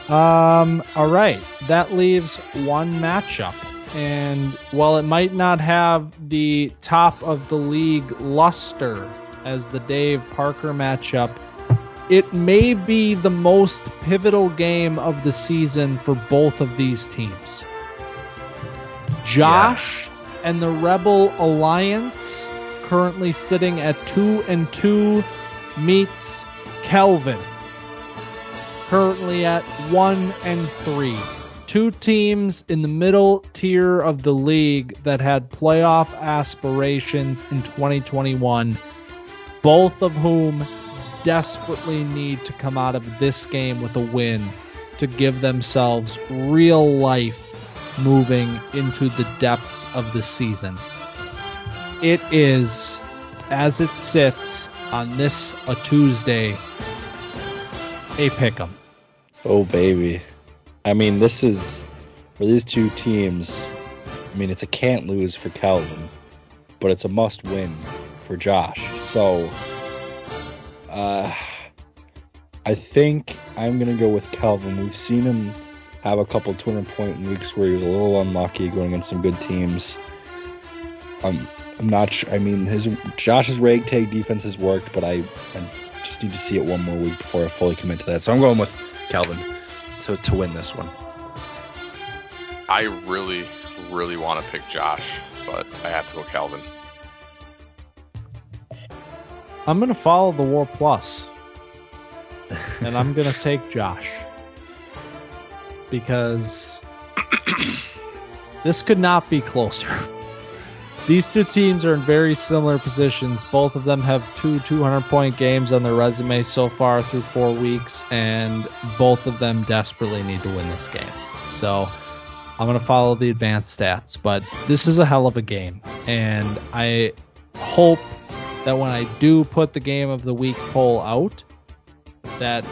Um, all right. That leaves one matchup. And while it might not have the top of the league luster as the Dave Parker matchup, it may be the most pivotal game of the season for both of these teams. Josh and the Rebel Alliance currently sitting at 2 and 2 meets Kelvin currently at 1 and 3. Two teams in the middle tier of the league that had playoff aspirations in 2021 both of whom desperately need to come out of this game with a win to give themselves real life moving into the depths of the season. It is, as it sits on this a Tuesday. A pick 'em. Oh baby. I mean, this is for these two teams. I mean, it's a can't lose for Calvin, but it's a must win for Josh. So, uh, I think I'm gonna go with Calvin. We've seen him have a couple 200 point weeks where he was a little unlucky going against some good teams. I'm I'm not sure. I mean, his Josh's ragtag defense has worked, but I, I just need to see it one more week before I fully commit to that. So I'm going with Calvin to to win this one. I really, really want to pick Josh, but I have to go Calvin. I'm gonna follow the War Plus, and I'm gonna [laughs] take Josh because this could not be closer. These two teams are in very similar positions. Both of them have two 200 point games on their resume so far through four weeks, and both of them desperately need to win this game. So I'm going to follow the advanced stats, but this is a hell of a game. And I hope that when I do put the game of the week poll out, that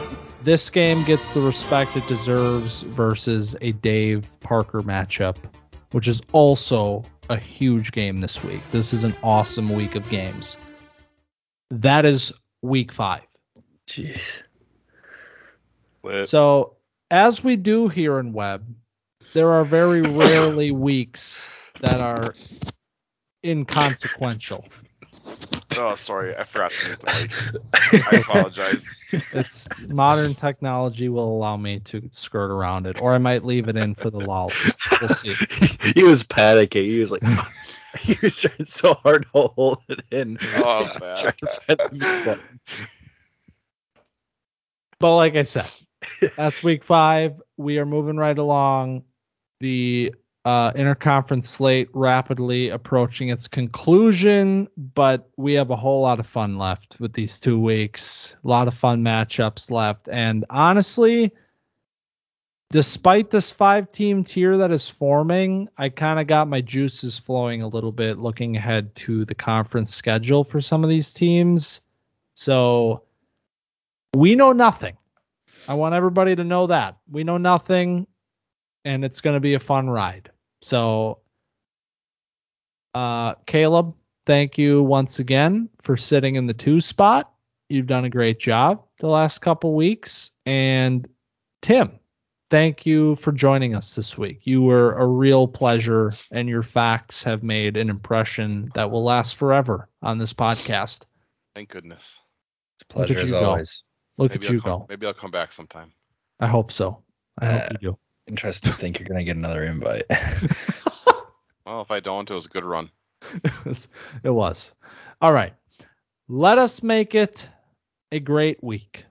this game gets the respect it deserves versus a Dave Parker matchup, which is also a huge game this week. This is an awesome week of games. That is week five. Jeez. Lit. So, as we do here in Web, there are very rarely weeks that are inconsequential. Oh, sorry, I forgot to mute the mic. I apologize. It's modern technology will allow me to skirt around it, or I might leave it in for the lol. We'll see. [laughs] he was panicking. He was like, [laughs] he was trying so hard to hold it in. Oh, man. [laughs] Trying to find the mute button. But like I said, that's week five. We are moving right along. The uh, interconference slate rapidly approaching its conclusion, but we have a whole lot of fun left with these two weeks. A lot of fun matchups left. And honestly, despite this five team tier that is forming, I kind of got my juices flowing a little bit looking ahead to the conference schedule for some of these teams. So we know nothing. I want everybody to know that. We know nothing, and it's going to be a fun ride. So, uh, Caleb, thank you once again for sitting in the two spot. You've done a great job the last couple weeks. And Tim, thank you for joining us this week. You were a real pleasure, and your facts have made an impression that will last forever on this podcast. Thank goodness. It's a pleasure as you go. always. Look Maybe at I'll you come, go. Maybe I'll come back sometime. I hope so. I hope Uh, you do. Interesting to think you're gonna get another invite. [laughs] Well, if I don't, it was a good run. [laughs] it was. It was. All right. Let us make it a great week.